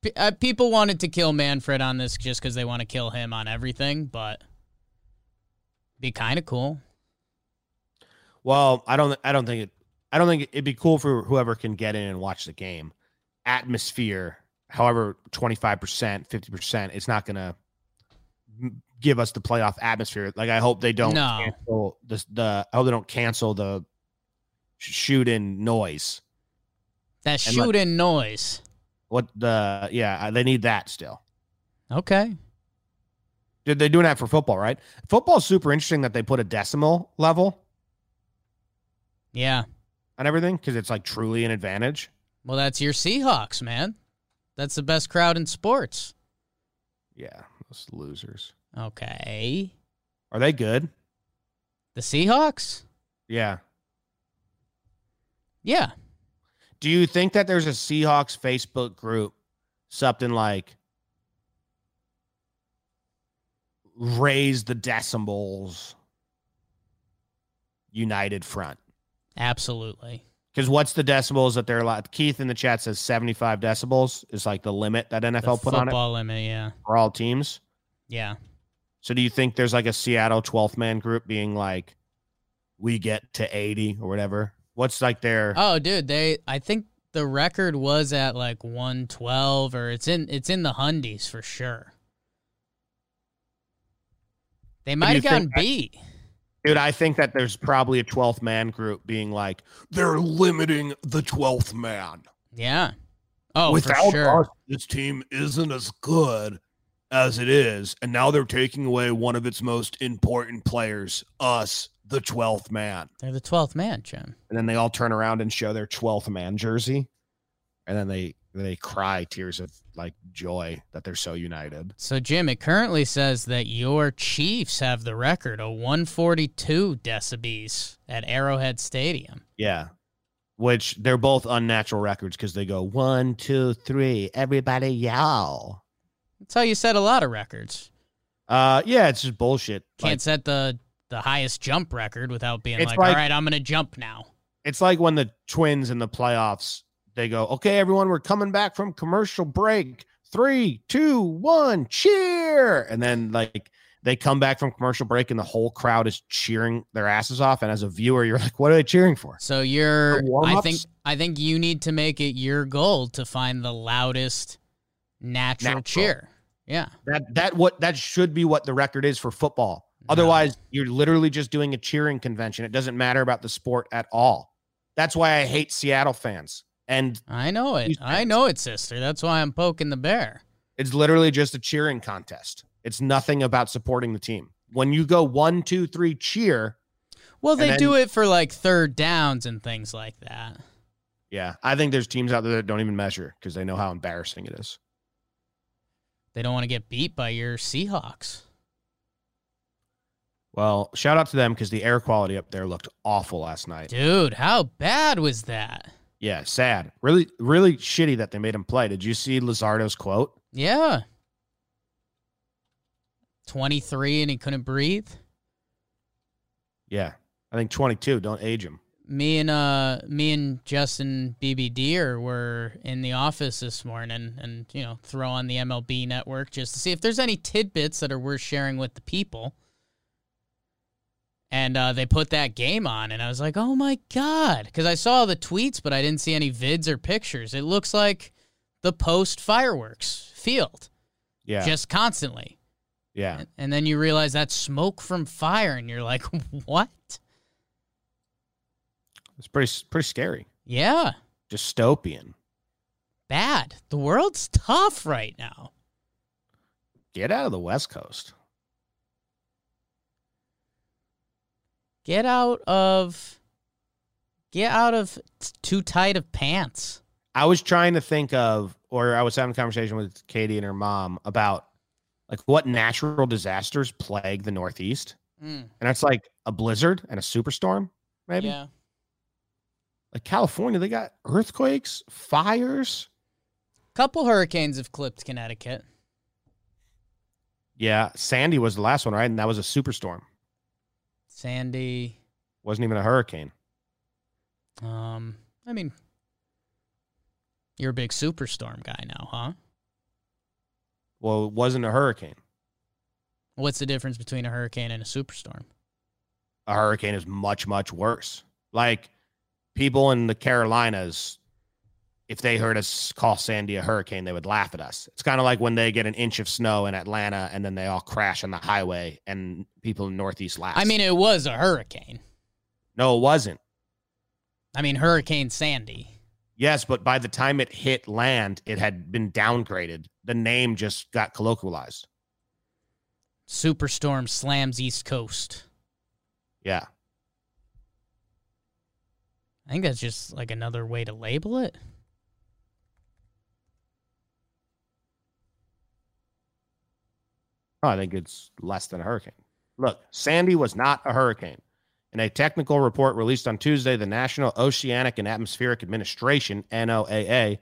[SPEAKER 2] P- uh, people wanted to kill Manfred on this just because they want to kill him on everything, but be kind of cool.
[SPEAKER 1] Well, I don't. I don't think it. I don't think it'd be cool for whoever can get in and watch the game. Atmosphere, however, twenty five percent, fifty percent. It's not gonna give us the playoff atmosphere. Like I hope they don't
[SPEAKER 2] No.
[SPEAKER 1] cancel this. The I hope they don't cancel the sh- shoot in noise.
[SPEAKER 2] That shooting noise.
[SPEAKER 1] What the? Yeah, uh, they need that still.
[SPEAKER 2] Okay.
[SPEAKER 1] Did they doing that for football? Right. Football's super interesting that they put a decibel level
[SPEAKER 2] Yeah.
[SPEAKER 1] on everything because it's like truly an advantage.
[SPEAKER 2] Well, that's your Seahawks, man. That's the best crowd in sports.
[SPEAKER 1] Yeah, those losers.
[SPEAKER 2] Okay.
[SPEAKER 1] Are they good?
[SPEAKER 2] The Seahawks?
[SPEAKER 1] Yeah.
[SPEAKER 2] Yeah.
[SPEAKER 1] Do you think that there's a Seahawks Facebook group, something like raise the decibels United Front?
[SPEAKER 2] Absolutely.
[SPEAKER 1] Because what's the decibels that they're allowed? Keith in the chat says 75 decibels is like the limit that
[SPEAKER 2] The
[SPEAKER 1] NFL put on it
[SPEAKER 2] football limit, yeah.
[SPEAKER 1] for all teams.
[SPEAKER 2] Yeah.
[SPEAKER 1] So do you think there's like a Seattle 12th man group being like, we get to 80 or whatever? What's like their.
[SPEAKER 2] Oh, dude, they I think the record was at like 112 or it's in it's in the hundies for sure. They might have gotten beat.
[SPEAKER 1] Dude, I think that there's probably a 12th man group being like, they're limiting the 12th man.
[SPEAKER 2] Yeah. Oh,
[SPEAKER 1] Without
[SPEAKER 2] for sure.
[SPEAKER 1] us, this team isn't as good as it is. And now they're taking away one of its most important players, us, the 12th man.
[SPEAKER 2] They're the 12th man, Jim.
[SPEAKER 1] And then they all turn around and show their 12th man jersey. And then they they cry tears of like joy that they're so united.
[SPEAKER 2] So, Jim, it currently says that your Chiefs have the record of 142 decibels at Arrowhead Stadium.
[SPEAKER 1] Yeah. Which they're both unnatural records because they go one, two, three, everybody yell.
[SPEAKER 2] That's how you set a lot of records.
[SPEAKER 1] Uh yeah, it's just bullshit.
[SPEAKER 2] Can't
[SPEAKER 1] Like,
[SPEAKER 2] set the the highest jump record without being like,
[SPEAKER 1] like-
[SPEAKER 2] all right, I'm going to jump now.
[SPEAKER 1] it's like when the twins in the playoffs they go, Okay, everyone, we're coming back from commercial break. Three, two, one, cheer. And then like they come back from commercial break and the whole crowd is cheering their asses off. And as a viewer, you're like, what are they cheering for?
[SPEAKER 2] So you're I think I think you need to make it your goal to find the loudest natural,
[SPEAKER 1] Natural.
[SPEAKER 2] cheer. Yeah.
[SPEAKER 1] That that what that should be what the record is for football. Otherwise, you're literally just doing a cheering convention. It doesn't matter about the sport at all. That's why I hate Seattle fans. And
[SPEAKER 2] I know it. I know it, sister. That's why I'm poking the bear.
[SPEAKER 1] it's literally just a cheering contest. It's nothing about supporting the team. When you go one, two, three, cheer.
[SPEAKER 2] Well, they
[SPEAKER 1] then-
[SPEAKER 2] do it for like third downs and things like that.
[SPEAKER 1] Yeah, I think there's teams out there that don't even measure because they know how embarrassing it is.
[SPEAKER 2] They don't want to get beat by your Seahawks.
[SPEAKER 1] Well, shout out to them because the air quality up there looked awful last night.
[SPEAKER 2] Dude, how bad was that?
[SPEAKER 1] Yeah, sad. Really, really shitty that they made him play. Did you see Luzardo's quote?
[SPEAKER 2] Yeah. 23 and he couldn't breathe.
[SPEAKER 1] Yeah, I think 22. Don't age him.
[SPEAKER 2] Me and uh me and Justin BB Deer were in the office this morning and you know, throw on the MLB network just to see if there's any tidbits that are worth sharing with the people. And uh, they put that game on, and I was like, "Oh my god!" Because I saw the tweets, but I didn't see any vids or pictures. It looks like the post fireworks field,
[SPEAKER 1] Yeah,
[SPEAKER 2] just constantly.
[SPEAKER 1] yeah.
[SPEAKER 2] And- And then you realize that's smoke from fire, and you're like, (laughs) what?
[SPEAKER 1] It's pretty, pretty scary.
[SPEAKER 2] Yeah,
[SPEAKER 1] Dystopian.
[SPEAKER 2] bad. The world's tough right now.
[SPEAKER 1] Get out of the West Coast.
[SPEAKER 2] Get out of. Get out of too tight of pants.
[SPEAKER 1] I was trying to think of, or I was having a conversation with Katie and her mom about like what natural disasters plague the Northeast. Mm. And it's like a blizzard and a superstorm, maybe.
[SPEAKER 2] Yeah.
[SPEAKER 1] Like California, they got earthquakes, fires.
[SPEAKER 2] Couple hurricanes have clipped Connecticut.
[SPEAKER 1] Yeah, Sandy was the last one, right? And that was a superstorm.
[SPEAKER 2] Sandy.
[SPEAKER 1] Wasn't even a hurricane.
[SPEAKER 2] Um, I mean, you're a big superstorm guy now, huh?
[SPEAKER 1] Well, it wasn't a hurricane.
[SPEAKER 2] What's the difference between a hurricane and a superstorm?
[SPEAKER 1] A hurricane is much, much worse. Like people in the Carolinas, if they heard us call Sandy a hurricane, they would laugh at us. It's kind of like when they get an inch of snow in Atlanta and then they all crash on the highway and people in Northeast laugh.
[SPEAKER 2] I mean, it was a hurricane.
[SPEAKER 1] no, it wasn't.
[SPEAKER 2] I mean, Hurricane Sandy.
[SPEAKER 1] Yes, but by the time it hit land, it had been downgraded. The name just got colloquialized.
[SPEAKER 2] Superstorm slams East Coast.
[SPEAKER 1] Yeah.
[SPEAKER 2] I think that's just like another way to label it.
[SPEAKER 1] I think it's less than a hurricane. Look, Sandy was not a hurricane. In a technical report released on Tuesday, the National Oceanic and Atmospheric Administration, NOAA,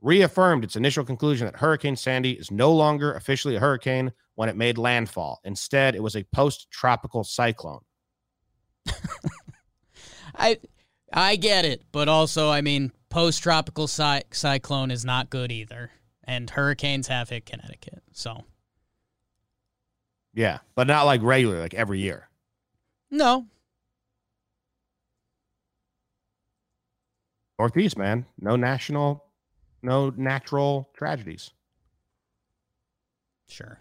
[SPEAKER 1] reaffirmed its initial conclusion that Hurricane Sandy is no longer officially a hurricane when it made landfall. Instead, it was a post tropical cyclone. (laughs)
[SPEAKER 2] I I get it, but also, I mean, post tropical cy- cyclone is not good either, and hurricanes have hit Connecticut. So
[SPEAKER 1] Yeah, but not like regular, like every year.
[SPEAKER 2] no,
[SPEAKER 1] Northeast, man. No national, no natural tragedies.
[SPEAKER 2] Sure.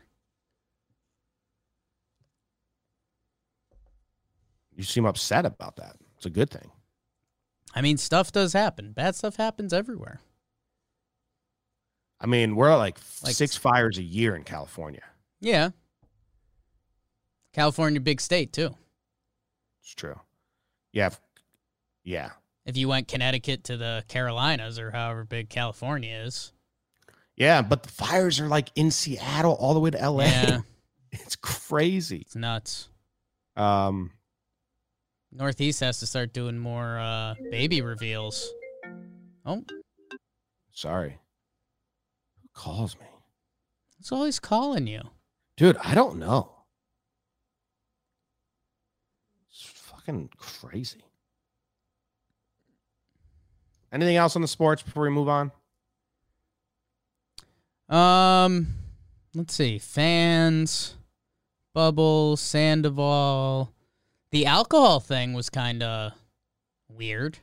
[SPEAKER 1] You seem upset about that. It's a good thing.
[SPEAKER 2] I mean, stuff does happen. Bad stuff happens everywhere.
[SPEAKER 1] I mean, we're like,
[SPEAKER 2] Like-
[SPEAKER 1] six fires a year in California.
[SPEAKER 2] Yeah. California, big state too.
[SPEAKER 1] It's true. Yeah. Yeah.
[SPEAKER 2] If you went Connecticut to the Carolinas or however big California is,
[SPEAKER 1] Yeah. But the fires are like in Seattle all the way to LA.
[SPEAKER 2] yeah, (laughs)
[SPEAKER 1] It's crazy.
[SPEAKER 2] it's nuts.
[SPEAKER 1] Um,
[SPEAKER 2] Northeast has to start doing more uh, baby reveals. Oh,
[SPEAKER 1] sorry. Who calls me?
[SPEAKER 2] it's always calling you.
[SPEAKER 1] Dude, I don't know. It's fucking crazy. Anything else on the sports before we move on?
[SPEAKER 2] Um, let's see. Fans, Bubble, Sandoval. The alcohol thing was kind of weird.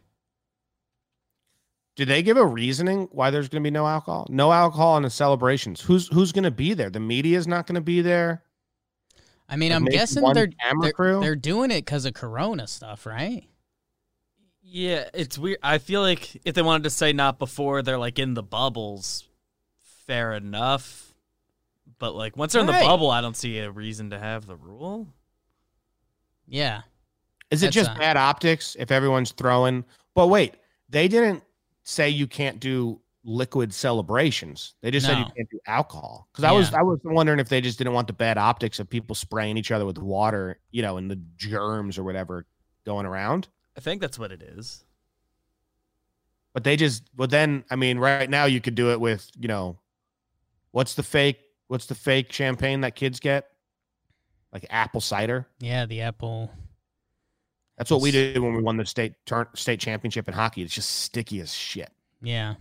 [SPEAKER 1] Did they give a reasoning why there's going to be no alcohol? No alcohol in the celebrations. Who's who's going to be there? The media is not going to be there.
[SPEAKER 2] I mean, I'm guessing they're
[SPEAKER 1] camera
[SPEAKER 2] they're,
[SPEAKER 1] crew?
[SPEAKER 2] they're doing it because of Corona stuff, right?
[SPEAKER 3] Yeah, it's weird. I feel like if they wanted to say not before they're like in the bubbles, fair enough. But like once they're in
[SPEAKER 2] Right.
[SPEAKER 3] the bubble, I don't see a reason to have the rule.
[SPEAKER 2] Yeah.
[SPEAKER 1] Is it
[SPEAKER 2] That's
[SPEAKER 1] just
[SPEAKER 2] a-
[SPEAKER 1] bad optics if everyone's throwing? But wait, they didn't say you can't do liquid celebrations. They just said you can't do alcohol. Because I was I was wondering if they just didn't want the bad optics of people spraying each other with water, you know, and the germs or whatever going around.
[SPEAKER 3] I think that's what it is.
[SPEAKER 1] But they just but then I mean, right now you could do it with, you know, what's the fake what's the fake champagne that kids get? Like apple cider.
[SPEAKER 2] Yeah, the Apple.
[SPEAKER 1] That's what we did when we won the state turn, state championship in hockey. It's just sticky as shit.
[SPEAKER 2] Yeah.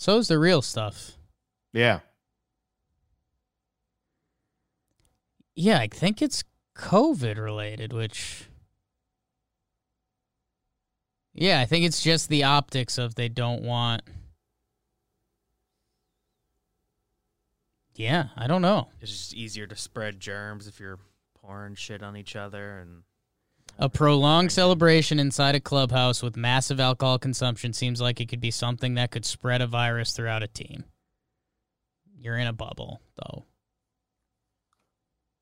[SPEAKER 2] So is the real stuff.
[SPEAKER 1] Yeah.
[SPEAKER 2] Yeah, I think it's COVID related, which. Yeah, I think it's just the optics of they don't want. Yeah, I don't know.
[SPEAKER 3] It's just easier to spread germs if you're pouring shit on each other and
[SPEAKER 2] A prolonged celebration inside a clubhouse with massive alcohol consumption seems like it could be something that could spread a virus throughout a team. You're in a bubble, though.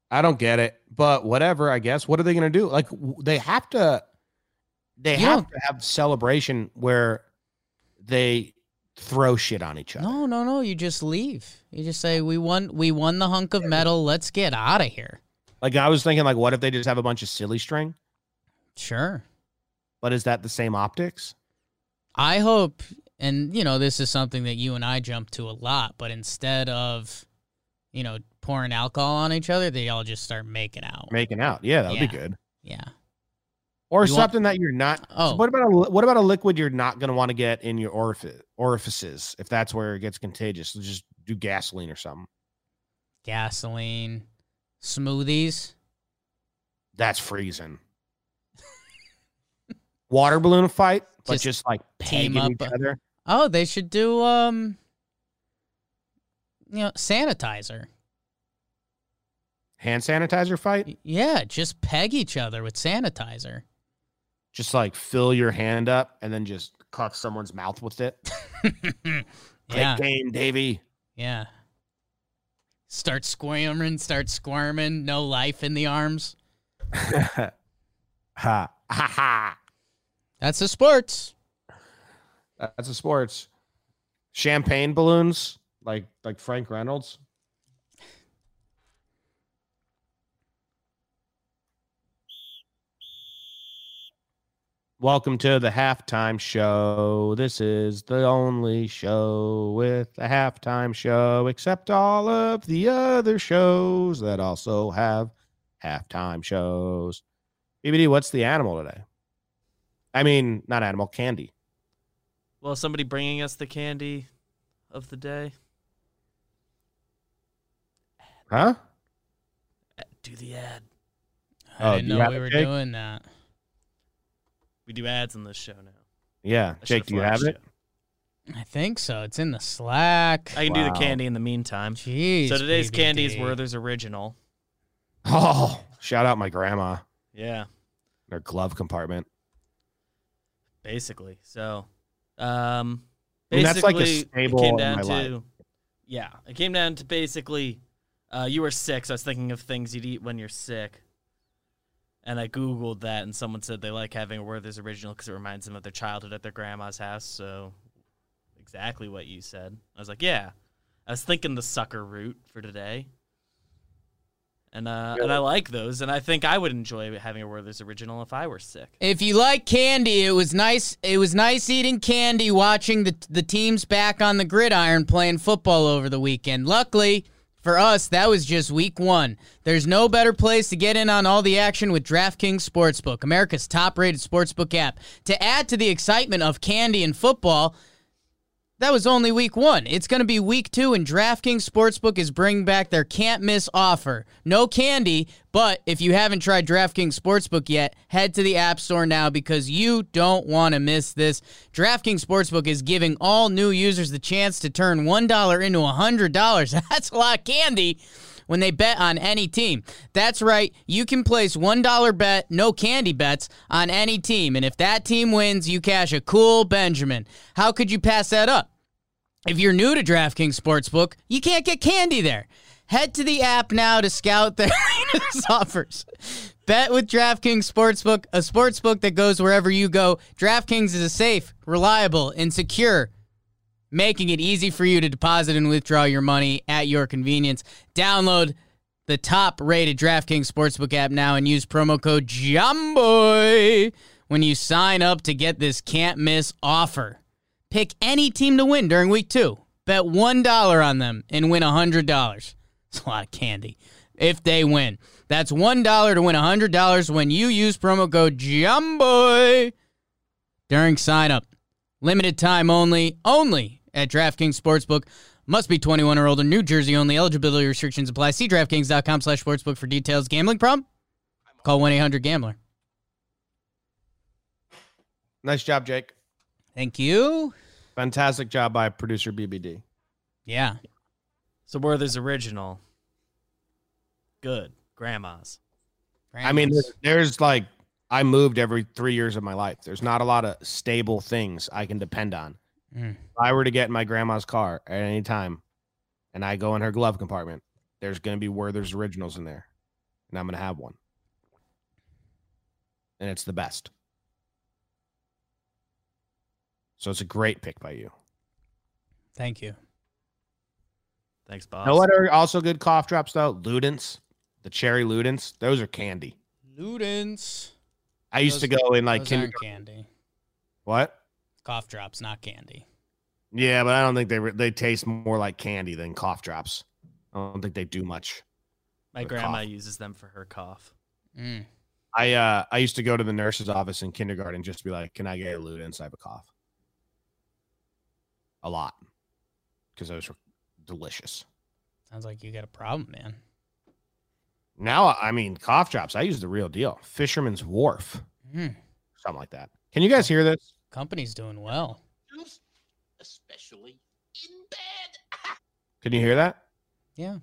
[SPEAKER 1] I don't get it, but whatever. I guess. What are they going to do? Like they have to. They
[SPEAKER 2] You
[SPEAKER 1] have to have celebration where they throw shit on each other.
[SPEAKER 2] No, no, no. You just leave. You just say, "We won. We won the hunk of metal. Let's get out of here."
[SPEAKER 1] Like I was thinking, like, what if they just have a bunch of silly string?
[SPEAKER 2] Sure.
[SPEAKER 1] But is that the same optics?
[SPEAKER 2] I hope, and you know, this is something that you and I jump to a lot. But instead of, you know, pouring alcohol on each other, they all just start making out.
[SPEAKER 1] Making out, yeah, that would
[SPEAKER 2] Yeah.
[SPEAKER 1] be good.
[SPEAKER 2] Yeah.
[SPEAKER 1] Or
[SPEAKER 2] You want-
[SPEAKER 1] something that you're not.
[SPEAKER 2] Oh.
[SPEAKER 1] What about a what about a liquid you're not going to want to get in your orifice, orifices if that's where it gets contagious? So just do gasoline or something.
[SPEAKER 2] Gasoline, smoothies.
[SPEAKER 1] That's freezing. Water balloon fight, but
[SPEAKER 2] Just
[SPEAKER 1] just, like
[SPEAKER 2] team
[SPEAKER 1] pegging each other.
[SPEAKER 2] Oh, they should do um, you know, sanitizer.
[SPEAKER 1] Hand sanitizer fight.
[SPEAKER 2] Yeah, just peg each other with sanitizer.
[SPEAKER 1] Just like fill your hand up and then just cuff someone's mouth with it. (laughs)
[SPEAKER 2] Yeah,
[SPEAKER 1] game, Davey.
[SPEAKER 2] yeah. Start squirming, start squirming. No life in the arms. (laughs)
[SPEAKER 1] ha ha ha.
[SPEAKER 2] That's the sports.
[SPEAKER 1] That's a sports. Champagne balloons, like like Frank Reynolds. Welcome to the halftime show. This is the only show with a halftime show, except all of the other shows that also have halftime shows. BBD, what's the animal today? I mean, not animal, candy.
[SPEAKER 3] well, somebody bringing us the candy of the day.
[SPEAKER 1] Huh?
[SPEAKER 3] Do the ad.
[SPEAKER 2] I
[SPEAKER 1] Oh,
[SPEAKER 2] didn't know we were
[SPEAKER 1] Jake?
[SPEAKER 2] doing that.
[SPEAKER 3] We do ads on this show now.
[SPEAKER 1] Yeah,
[SPEAKER 3] I
[SPEAKER 1] Jake, do you have it?
[SPEAKER 2] I think so. It's in the Slack.
[SPEAKER 3] I can do the candy in the meantime.
[SPEAKER 2] Jeez.
[SPEAKER 3] so today's candy is Werther's original.
[SPEAKER 1] Oh, shout out my grandma.
[SPEAKER 3] Yeah,
[SPEAKER 1] Their glove compartment.
[SPEAKER 3] Basically. So, um,
[SPEAKER 1] mean, that's like a
[SPEAKER 3] basically,
[SPEAKER 1] staple
[SPEAKER 3] it came
[SPEAKER 1] in
[SPEAKER 3] down
[SPEAKER 1] my
[SPEAKER 3] to,
[SPEAKER 1] life.
[SPEAKER 3] yeah, it came down to basically, uh, you were sick, so I was thinking of things you'd eat when you're sick. And I googled that, and someone said they like having a Werther's original because it reminds them of their childhood at their grandma's house. So, exactly what you said. I was like, yeah. I was thinking the sucker root for today. And uh, and I like those, and I think I would enjoy having a Werther's original if I were sick.
[SPEAKER 2] If you like candy, it was nice. It was nice eating candy, watching the the teams back on the gridiron playing football over the weekend. Luckily for us, that was just week one. There's no better place to get in on all the action with DraftKings Sportsbook, America's top-rated sportsbook app. To add to the excitement of candy and football. That was only week one. It's going to be week two, and DraftKings Sportsbook is bringing back their can't miss offer. No candy, but if you haven't tried DraftKings Sportsbook yet, head to the App Store now because you don't want to miss this. DraftKings Sportsbook is giving all new users the chance to turn $1 into $100. (laughs) That's a lot of candy when they bet on any team. That's right, you can place $1 bet, no candy bets, on any team. And if that team wins, you cash a cool Benjamin. How could you pass that up? If you're new to DraftKings Sportsbook, you can't get candy there. Head to the app now to scout their (laughs) offers. Bet with DraftKings Sportsbook, a sportsbook that goes wherever you go. DraftKings is a safe, reliable, and secure making it easy for you to deposit and withdraw your money at your convenience. Download the top rated DraftKings Sportsbook app now and use promo code JOMBOY when you sign up to get this can't miss offer. Pick any team to win during week two. Bet $1 on them and win $100. It's a lot of candy if they win. That's $1 to win $100 when you use promo code JOMBOY during sign up. Limited time only, only at DraftKings Sportsbook. Must be 21 or older. New Jersey only. Eligibility restrictions apply. See DraftKings.com slash sportsbook for details. Gambling problem? Call 1-800-GAMBLER.
[SPEAKER 1] Nice job, Jake.
[SPEAKER 2] Thank you.
[SPEAKER 1] Fantastic job by producer BBD.
[SPEAKER 2] Yeah.
[SPEAKER 3] So Werther's original, good. Grandma's.
[SPEAKER 1] I mean, there's, there's like I moved every three years of my life. There's not a lot of stable things I can depend on.
[SPEAKER 2] Mm.
[SPEAKER 1] If I were to get in my grandma's car at any time, and I go in her glove compartment, there's going to be Werther's originals in there, and I'm going to have one, and it's the best. So it's a great pick by you.
[SPEAKER 2] Thank you.
[SPEAKER 3] Thanks, Bob.
[SPEAKER 1] No what are also good cough drops though? Ludens, the cherry Ludens, those are candy.
[SPEAKER 2] Ludens.
[SPEAKER 1] I used to go in like
[SPEAKER 2] Those candy.
[SPEAKER 1] what?
[SPEAKER 2] Cough drops, not candy.
[SPEAKER 1] Yeah, but I don't think they re- they taste more like candy than cough drops. I don't think they do much.
[SPEAKER 3] My grandma
[SPEAKER 1] cough.
[SPEAKER 3] uses them for her cough.
[SPEAKER 2] Mm.
[SPEAKER 1] I uh I used to go to the nurse's office in kindergarten just to be like, "Can I get a Ludens? I have a cough." A lot, because those were delicious.
[SPEAKER 2] Sounds like you got a problem, man.
[SPEAKER 1] Now, I mean, cough drops. I use the real deal. Fisherman's Wharf,
[SPEAKER 2] Mm.
[SPEAKER 1] something like that. Can you guys hear this?
[SPEAKER 2] Company's doing well.
[SPEAKER 4] especially in bed. (laughs)
[SPEAKER 1] Can you hear that?
[SPEAKER 2] Yeah.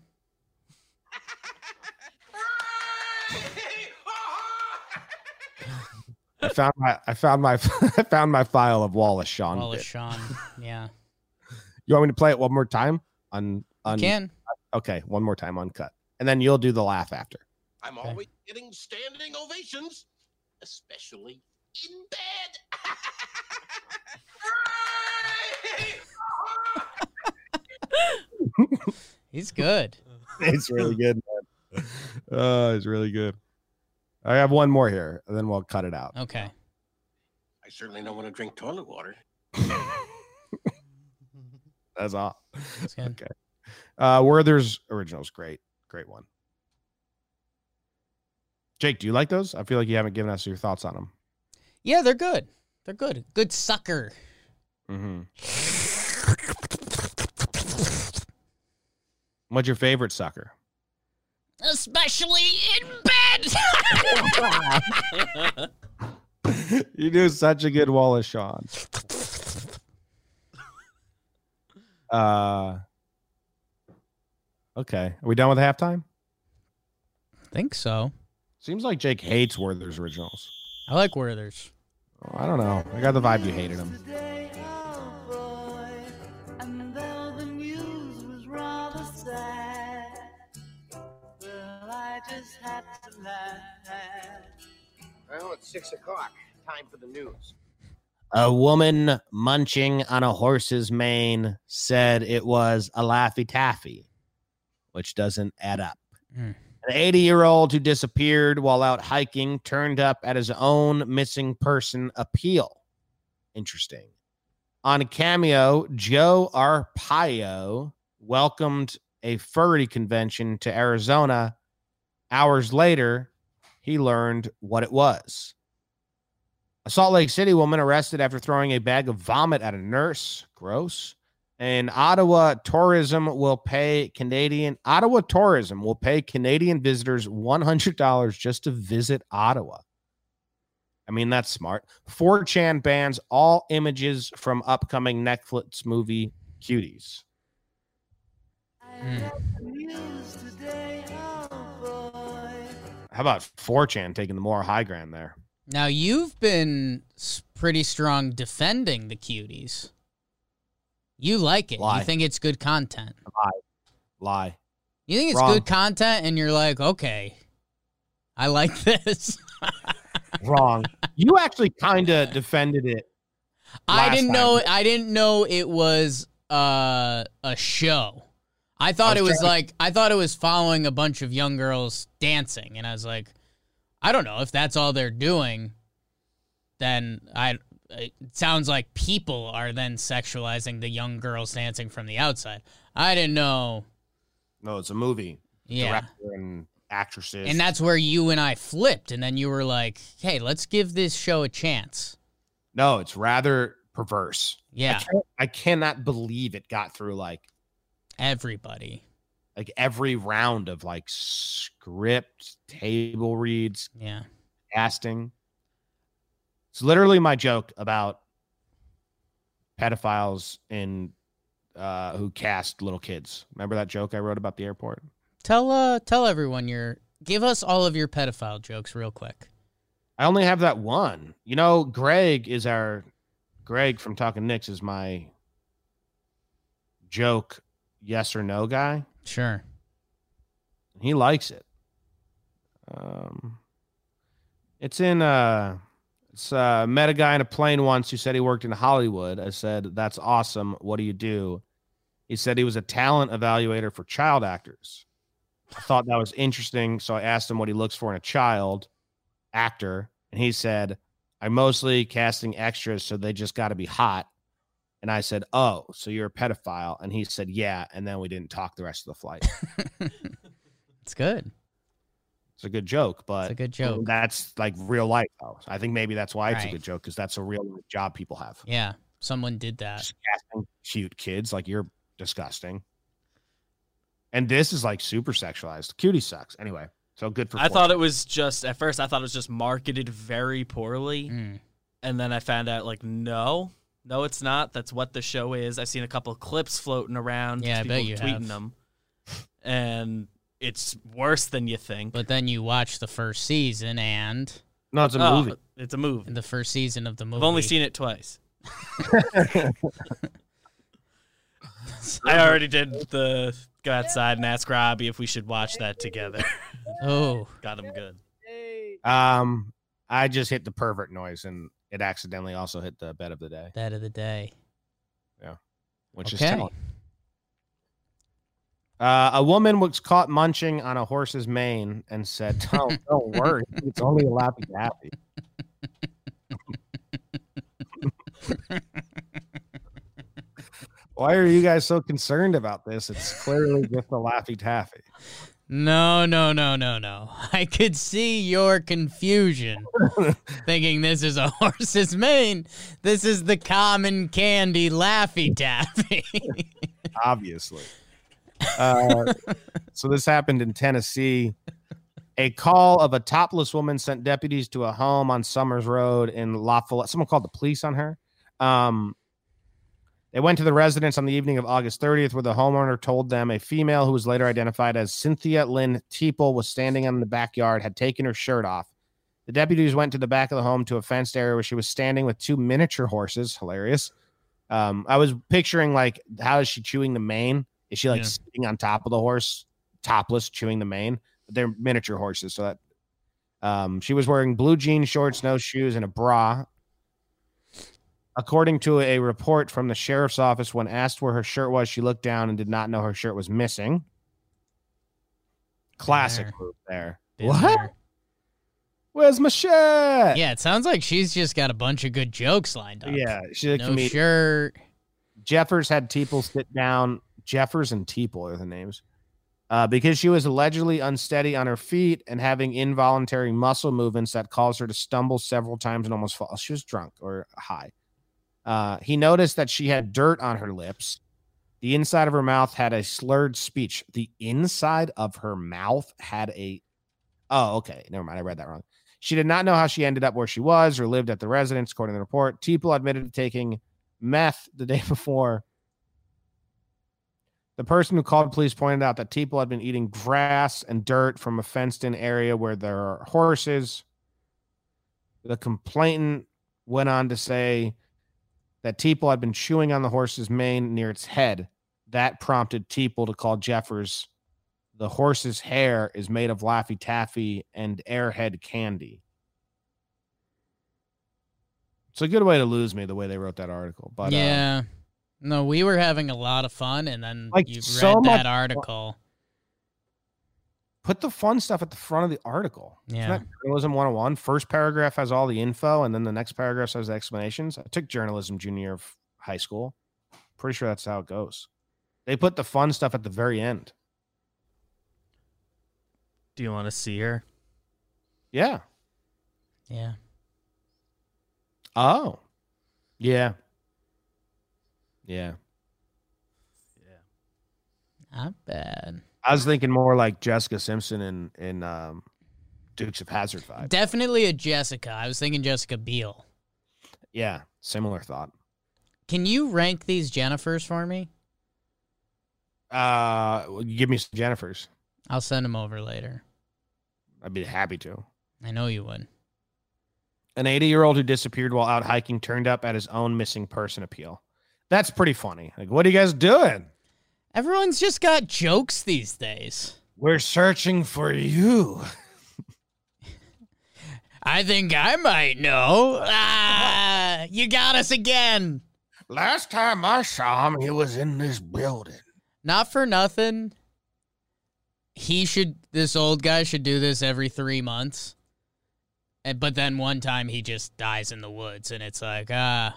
[SPEAKER 1] I found my I found my (laughs) I found my file of Wallace Shawn.
[SPEAKER 2] Wallace
[SPEAKER 1] bit.
[SPEAKER 2] Shawn. Yeah.
[SPEAKER 1] You want me to play it one more time on on?
[SPEAKER 2] Can.
[SPEAKER 1] Okay, one more time uncut, and then you'll do the laugh after.
[SPEAKER 4] I'm
[SPEAKER 2] Okay.
[SPEAKER 4] always getting standing ovations, especially in bed. (laughs)
[SPEAKER 2] He's good.
[SPEAKER 1] It's really good. Man. Oh, it's really good. I have one more here, and then we'll cut it out.
[SPEAKER 2] Okay.
[SPEAKER 4] I certainly don't want to drink toilet water. (laughs)
[SPEAKER 1] That's all.
[SPEAKER 2] That's good.
[SPEAKER 1] Okay. Uh, Werther's originals, great, great one. Jake, do you like those? I feel like you haven't given us your thoughts on them.
[SPEAKER 2] Yeah, they're good. They're good. Good sucker.
[SPEAKER 1] Mm-hmm. What's your favorite sucker?
[SPEAKER 2] Especially in bed. (laughs)
[SPEAKER 1] you do such a good Wallace Shawn. Uh, okay. Are we done with halftime?
[SPEAKER 2] think so.
[SPEAKER 1] Seems like Jake hates Werther's originals.
[SPEAKER 2] I like Werther's.
[SPEAKER 1] Oh, I don't know. I got the vibe you hated him.
[SPEAKER 5] Today, boy, and though the news was rather sad, well, I just had to laugh.
[SPEAKER 4] Well, it's six o'clock. Time for the news.
[SPEAKER 1] A woman munching on a horse's mane said it was a Laffy Taffy, which doesn't add up.
[SPEAKER 2] Mm.
[SPEAKER 1] An 80 year old who disappeared while out hiking turned up at his own missing person appeal. Interesting. On a Cameo, Joe Arpaio welcomed a furry convention to Arizona. Hours later, he learned what it was. A Salt Lake City woman arrested after throwing a bag of vomit at a nurse. Gross. And Ottawa tourism will pay Canadian Ottawa tourism will pay Canadian visitors $100 just to visit Ottawa. I mean, that's smart. 4chan bans all images from upcoming Netflix movie Cuties.
[SPEAKER 2] Mm.
[SPEAKER 5] The news today, boy.
[SPEAKER 1] How about 4chan taking the more high ground there?
[SPEAKER 2] Now you've been pretty strong defending the cuties. You like it.
[SPEAKER 1] Lie.
[SPEAKER 2] You think it's good content.
[SPEAKER 1] Lie. Lie.
[SPEAKER 2] You think it's
[SPEAKER 1] Wrong.
[SPEAKER 2] good content, and you're like, okay, I like (laughs) this.
[SPEAKER 1] Wrong. you actually kind of defended it.
[SPEAKER 2] I didn't know. I didn't know it was uh, a show. I thought
[SPEAKER 1] I
[SPEAKER 2] it
[SPEAKER 1] was
[SPEAKER 2] was
[SPEAKER 1] trying-
[SPEAKER 2] like I thought it was following a bunch of young girls dancing, and I was like, I don't know if that's all they're doing. Then I. It sounds like people are then sexualizing the young girls dancing from the outside. I didn't know.
[SPEAKER 1] No, it's a movie.
[SPEAKER 2] Yeah.
[SPEAKER 1] Director and actresses.
[SPEAKER 2] And that's where you and I flipped, and then you were like, "Hey, let's give this show a chance."
[SPEAKER 1] no, it's rather perverse.
[SPEAKER 2] Yeah,
[SPEAKER 1] can't, I cannot believe it got through like
[SPEAKER 2] everybody.
[SPEAKER 1] like every round of like script, table reads,
[SPEAKER 2] Yeah,
[SPEAKER 1] casting. It's literally my joke about pedophiles in uh who cast little kids. Remember that joke I wrote about the airport?
[SPEAKER 2] tell uh tell everyone your give us all of your pedophile jokes real quick.
[SPEAKER 1] I only have that one. You know, Greg is our Greg from Talking Knicks is my joke yes or no guy.
[SPEAKER 2] Sure.
[SPEAKER 1] He likes it. Um, it's in uh, uh, met a guy in a plane once who said he worked in Hollywood. I said, "That's awesome. What do you do?" He said he was a talent evaluator for child actors. I thought that was interesting, so I asked him what he looks for in a child actor, and he said, "I'm mostly casting extras, so they just got to be hot." And I said, "Oh, so you're a pedophile?" And he said, "Yeah." And then we didn't talk the rest of the flight. (laughs)
[SPEAKER 2] it's good.
[SPEAKER 1] It's a good joke, but
[SPEAKER 2] It's a good joke.
[SPEAKER 1] That's like real life, though. I think maybe that's why it's a good joke because that's a real life job people have.
[SPEAKER 2] Yeah, someone did that.
[SPEAKER 1] Just casting cute kids, like you're disgusting. And this is like super sexualized. Cutie sucks. Anyway, so good for.
[SPEAKER 3] I thought it was just at first. I thought it was just marketed very poorly,
[SPEAKER 2] Mm.
[SPEAKER 3] and then I found out like no, no, it's not. That's what the show is. I've seen a couple of clips floating around.
[SPEAKER 2] Yeah, I bet
[SPEAKER 3] people
[SPEAKER 2] you
[SPEAKER 3] tweeting
[SPEAKER 2] have.
[SPEAKER 3] them, and it's worse than you think.
[SPEAKER 2] But then you watch the first season, and
[SPEAKER 1] no, it's a
[SPEAKER 3] Oh,
[SPEAKER 1] movie.
[SPEAKER 3] It's a movie.
[SPEAKER 2] in the first season of the movie,
[SPEAKER 3] I've only seen it twice. (laughs) (laughs) I already did the go outside and ask Robbie if we should watch that together. (laughs)
[SPEAKER 2] Oh,
[SPEAKER 3] Got him good.
[SPEAKER 1] Um, I just hit the pervert noise, and it accidentally also hit the bed of the day,
[SPEAKER 2] Bed of the day.
[SPEAKER 1] Yeah, which is
[SPEAKER 2] Okay.
[SPEAKER 1] telling. Uh, a woman was caught munching on a horse's mane and said, "Don't, (laughs) don't worry, it's only a lappy taffy." Why are you guys so concerned about this? It's clearly just a laffy taffy.
[SPEAKER 2] No, no, no, no, no. I could see your confusion, (laughs) thinking this is a horse's mane. This is the common candy Laffy Taffy. (laughs)
[SPEAKER 1] obviously. Uh, so this happened in Tennessee. A call of a topless woman sent deputies to a home on Summers Road in LaFollette. Someone called the police on her. Um, they went to the residence on the evening of August 30th, where the homeowner told them a female who was later identified as Cynthia Lynn Teeple was standing in the backyard, had taken her shirt off. The deputies went to the back of the home to a fenced area where she was standing with two miniature horses. Hilarious. Um, I was picturing like, how is she chewing the mane? Is she like
[SPEAKER 2] Yeah.
[SPEAKER 1] sitting on top of the horse, topless, chewing the mane? They're miniature horses, so that um, she was wearing blue jean shorts, no shoes, and a bra. According to a report from the sheriff's office, when asked where her shirt was, she looked down and did not know her shirt was missing. Classic
[SPEAKER 2] there.
[SPEAKER 1] move there.
[SPEAKER 2] Been
[SPEAKER 1] What?
[SPEAKER 2] there.
[SPEAKER 1] Where's my shirt?
[SPEAKER 2] Yeah, it sounds like she's just got a bunch of good jokes lined up.
[SPEAKER 1] Yeah, she's a
[SPEAKER 2] no
[SPEAKER 1] comedian.
[SPEAKER 2] shirt.
[SPEAKER 1] Jeffers had Teeple sit down. Jeffers and Teeple are the names. Uh, because she was allegedly unsteady on her feet and having involuntary muscle movements that caused her to stumble several times and almost fall. She was drunk or high. Uh, he noticed that she had dirt on her lips. The inside of her mouth had a slurred speech. The inside of her mouth had a. Oh, okay. Never mind. I read that wrong. She did not know how she ended up where she was or lived at the residence, according to the report. Teeple admitted to taking meth the day (laughs) before. The person who called police pointed out that Teeple had been eating grass and dirt from a fenced in area where there are horses. The complainant went on to say that Teeple had been chewing on the horse's mane near its head. That prompted Teeple to call Jeffers. The horse's hair is made of Laffy Taffy and Airhead candy. It's a good way to lose me the way they wrote that article. But uh,
[SPEAKER 2] yeah. No, we were having a lot of fun, and then
[SPEAKER 1] Like,
[SPEAKER 2] you read
[SPEAKER 1] so much
[SPEAKER 2] that
[SPEAKER 1] fun.
[SPEAKER 2] article.
[SPEAKER 1] put the fun stuff at the front of the article. Isn't
[SPEAKER 2] Yeah.
[SPEAKER 1] that journalism 101? First paragraph has all the info, and then the next paragraph has the explanations. I took journalism junior of high school. Pretty sure that's how it goes. They put the fun stuff at the very end.
[SPEAKER 3] Do you want to see her?
[SPEAKER 1] Yeah.
[SPEAKER 2] Yeah.
[SPEAKER 1] Oh. Yeah. Yeah.
[SPEAKER 3] Yeah.
[SPEAKER 2] Not bad.
[SPEAKER 1] I was thinking more like Jessica Simpson in in um, Dukes of Hazzard vibe.
[SPEAKER 2] Definitely a Jessica. I was thinking Jessica Biel.
[SPEAKER 1] yeah, similar thought.
[SPEAKER 2] Can you rank these Jennifers for me?
[SPEAKER 1] Uh, give me some Jennifers.
[SPEAKER 2] I'll send them over later.
[SPEAKER 1] I'd be happy to.
[SPEAKER 2] I know you would.
[SPEAKER 1] An 80 year old who disappeared while out hiking turned up at his own missing person appeal. That's pretty funny. Like, what are you guys doing?
[SPEAKER 2] Everyone's just got jokes these days.
[SPEAKER 1] We're searching for you. (laughs)
[SPEAKER 2] I think I might know. Ah, you got us again.
[SPEAKER 1] Last time I saw him, he was in this building.
[SPEAKER 2] Not for nothing. He should, this old guy should do this every three months. And, but then one time he just dies in the woods, and it's like, ah.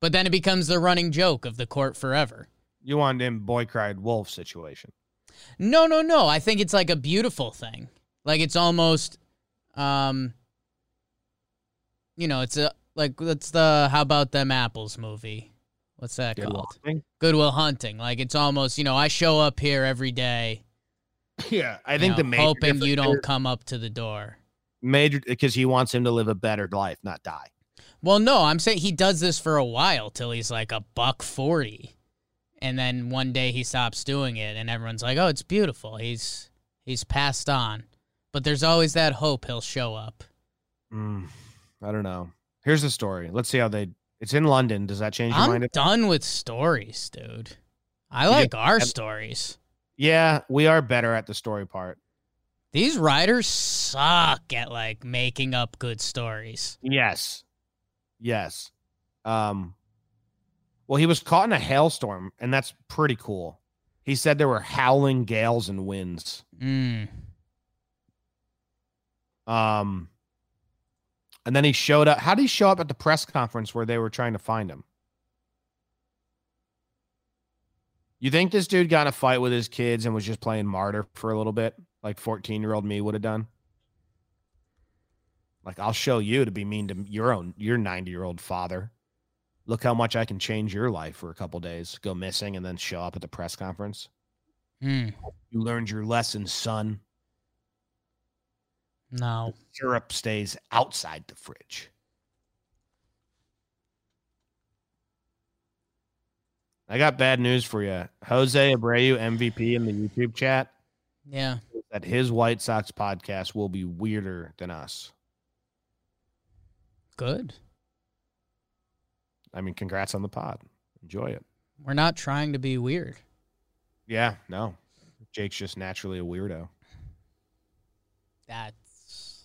[SPEAKER 2] But then it becomes the running joke of the court forever.
[SPEAKER 1] You want him boy cried wolf situation.
[SPEAKER 2] No, no, no. I think it's like a beautiful thing. Like it's almost, um, you know, it's a like it's the how about them apples movie. What's that
[SPEAKER 1] Good
[SPEAKER 2] called?
[SPEAKER 1] thing.
[SPEAKER 2] Goodwill Hunting. Like it's almost, you know, I show up here every day. (laughs)
[SPEAKER 1] Yeah, I think
[SPEAKER 2] know,
[SPEAKER 1] the major
[SPEAKER 2] hoping you don't come up to the door.
[SPEAKER 1] major because he wants him to live a better life, not die.
[SPEAKER 2] Well, no, I'm saying he does this for a while till he's like a buck forty, and then one day he stops doing it, and everyone's like, "Oh, it's beautiful." He's he's passed on, but there's always that hope he'll show up.
[SPEAKER 1] Mm, I don't know. Here's the story. Let's see how they. It's in London. Does that change your
[SPEAKER 2] I'm
[SPEAKER 1] mind?
[SPEAKER 2] done with stories, dude. I like
[SPEAKER 1] just
[SPEAKER 2] our stories.
[SPEAKER 1] Yeah, we are better at the story part.
[SPEAKER 2] These writers suck at like making up good stories.
[SPEAKER 1] Yes. Yes. Um well, he was caught in a hailstorm, and that's pretty cool. He said there were howling gales and winds.
[SPEAKER 2] Mm.
[SPEAKER 1] Um and then he showed up. How did he show up at the press conference where they were trying to find him? You think this dude got in a fight with his kids and was just playing martyr for a little bit, like 14 year old me would have done? Like, I'll show you to be mean to your own, your 90 year old father. Look how much I can change your life for a couple days, go missing, and then show up at the press conference.
[SPEAKER 2] Mm.
[SPEAKER 1] You learned your lesson, son.
[SPEAKER 2] No.
[SPEAKER 1] Syrup stays outside the fridge. I got bad news for you. Jose Abreu, MVP in the YouTube chat,
[SPEAKER 2] Yeah.
[SPEAKER 1] that his White Sox podcast will be weirder than us.
[SPEAKER 2] Good.
[SPEAKER 1] I mean, congrats on the pod. Enjoy it.
[SPEAKER 2] We're not trying to be weird.
[SPEAKER 1] Yeah, no. Jake's just naturally a weirdo.
[SPEAKER 2] That's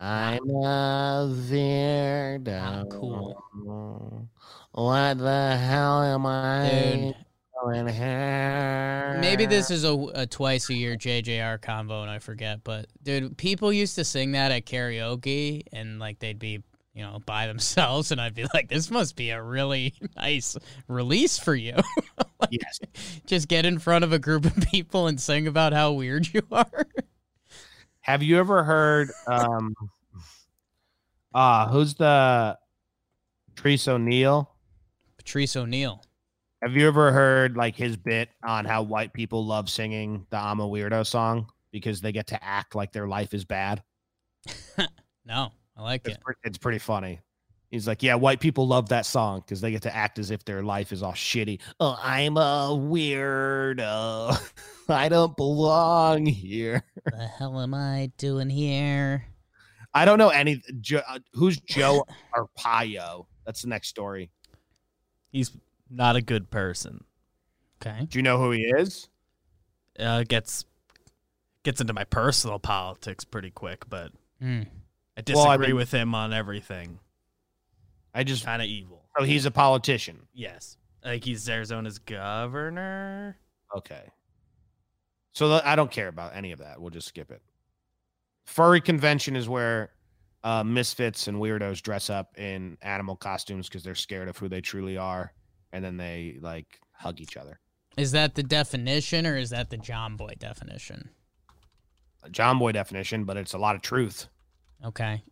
[SPEAKER 1] I'm a weirdo.
[SPEAKER 2] Not cool.
[SPEAKER 1] What the hell am I
[SPEAKER 2] dude.
[SPEAKER 1] Doing here?
[SPEAKER 2] Maybe this is a, a twice a year JJR combo and I forget, but dude, people used to sing that at karaoke and like they'd be, you know, by (laughs) themselves and I'd be like, this must be a really (laughs) nice release for you. (laughs)
[SPEAKER 1] Yes.
[SPEAKER 2] Just get in front of a group of people and sing about how weird you are.
[SPEAKER 1] Have you ever heard um uh who's the Patrice O'Neal?
[SPEAKER 2] Patrice O'Neal.
[SPEAKER 1] Have you ever heard like his bit on how white people love singing the I'm a weirdo song because they get to act like their life is bad? (laughs)
[SPEAKER 2] No, I like
[SPEAKER 1] It's,
[SPEAKER 2] it.
[SPEAKER 1] pre- it's pretty funny. He's like, yeah, white people love that song because they get to act as if their life is all shitty. Oh, I'm a weirdo. (laughs) I don't belong here.
[SPEAKER 2] the hell am I doing here?
[SPEAKER 1] I don't know any. Jo, uh, who's Joe (laughs) Arpaio? That's the next story.
[SPEAKER 3] He's not a good person.
[SPEAKER 2] Okay.
[SPEAKER 1] Do you know who he is?
[SPEAKER 3] Uh, gets gets into my personal politics pretty quick, but
[SPEAKER 2] Hmm.
[SPEAKER 3] I disagree
[SPEAKER 1] Well, I mean-
[SPEAKER 3] with him on everything.
[SPEAKER 1] I just.
[SPEAKER 3] Kind of evil.
[SPEAKER 1] Oh, he's a politician.
[SPEAKER 3] Yes, like he's Arizona's governor.
[SPEAKER 1] Okay. So th- I don't care about any of that. We'll just skip it. Furry convention is where uh, misfits and weirdos dress up in animal costumes because they're scared of who they truly are, and then they like hug each other.
[SPEAKER 2] Is that the definition or is that the Jomboy definition?
[SPEAKER 1] A Jomboy definition, but it's a lot of truth.
[SPEAKER 2] Okay.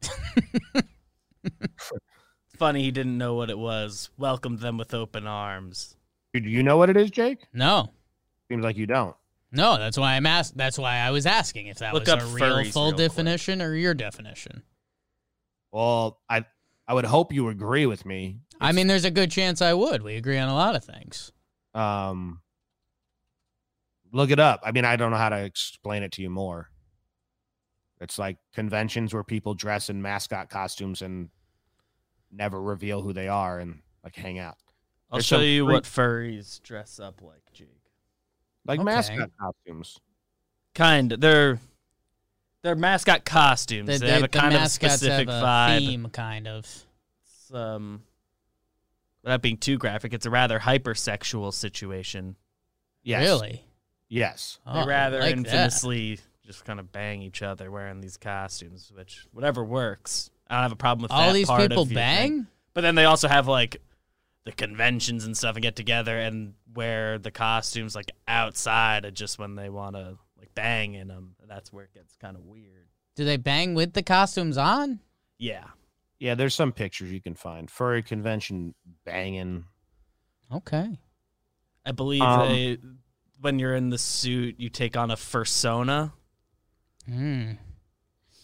[SPEAKER 2] (laughs) (laughs)
[SPEAKER 3] Funny he didn't know what it was. Welcomed them with open arms.
[SPEAKER 1] Do you know what it is, Jake?
[SPEAKER 2] No.
[SPEAKER 1] Seems like you don't.
[SPEAKER 2] No, that's why I'm ask. That's why I was asking if that
[SPEAKER 3] Look
[SPEAKER 2] was a real full
[SPEAKER 3] real quick.
[SPEAKER 2] definition or your definition.
[SPEAKER 1] Well, I I would hope you agree with me.
[SPEAKER 2] I mean, there's a good chance I would. We agree on a lot of things.
[SPEAKER 1] Um, look it up. I mean, I don't know how to explain it to you more. It's like conventions where people dress in mascot costumes and never reveal who they are and like hang out.
[SPEAKER 3] I'll
[SPEAKER 1] There's
[SPEAKER 3] show you
[SPEAKER 1] freak-
[SPEAKER 3] what furries dress up like, Jake.
[SPEAKER 1] Like
[SPEAKER 2] Okay.
[SPEAKER 1] mascot costumes.
[SPEAKER 3] Kind. They're they're mascot costumes.
[SPEAKER 2] The,
[SPEAKER 3] they
[SPEAKER 2] the-
[SPEAKER 3] have a
[SPEAKER 2] the
[SPEAKER 3] kind of specific
[SPEAKER 2] have a
[SPEAKER 3] vibe.
[SPEAKER 2] theme, kind of.
[SPEAKER 3] It's, um, without being too graphic, it's a rather hypersexual situation.
[SPEAKER 1] Yes.
[SPEAKER 2] Really?
[SPEAKER 1] Yes.
[SPEAKER 2] Oh,
[SPEAKER 3] they rather
[SPEAKER 2] like that.
[SPEAKER 3] infamously just kind of bang each other wearing these costumes, which whatever works. I don't have a problem with
[SPEAKER 2] All
[SPEAKER 3] that
[SPEAKER 2] these
[SPEAKER 3] part
[SPEAKER 2] people
[SPEAKER 3] of
[SPEAKER 2] bang.
[SPEAKER 3] thing. But then they also have like the conventions and stuff and get together and wear the costumes like outside of just when they want to like bang in them. That's where it gets kind of weird.
[SPEAKER 2] Do they bang with the costumes on?
[SPEAKER 3] Yeah.
[SPEAKER 1] Yeah, there's some pictures you can find. Furry convention banging.
[SPEAKER 2] Okay.
[SPEAKER 3] I believe
[SPEAKER 1] Um,
[SPEAKER 3] they, when you're in the suit, you take on a fursona.
[SPEAKER 2] Hmm.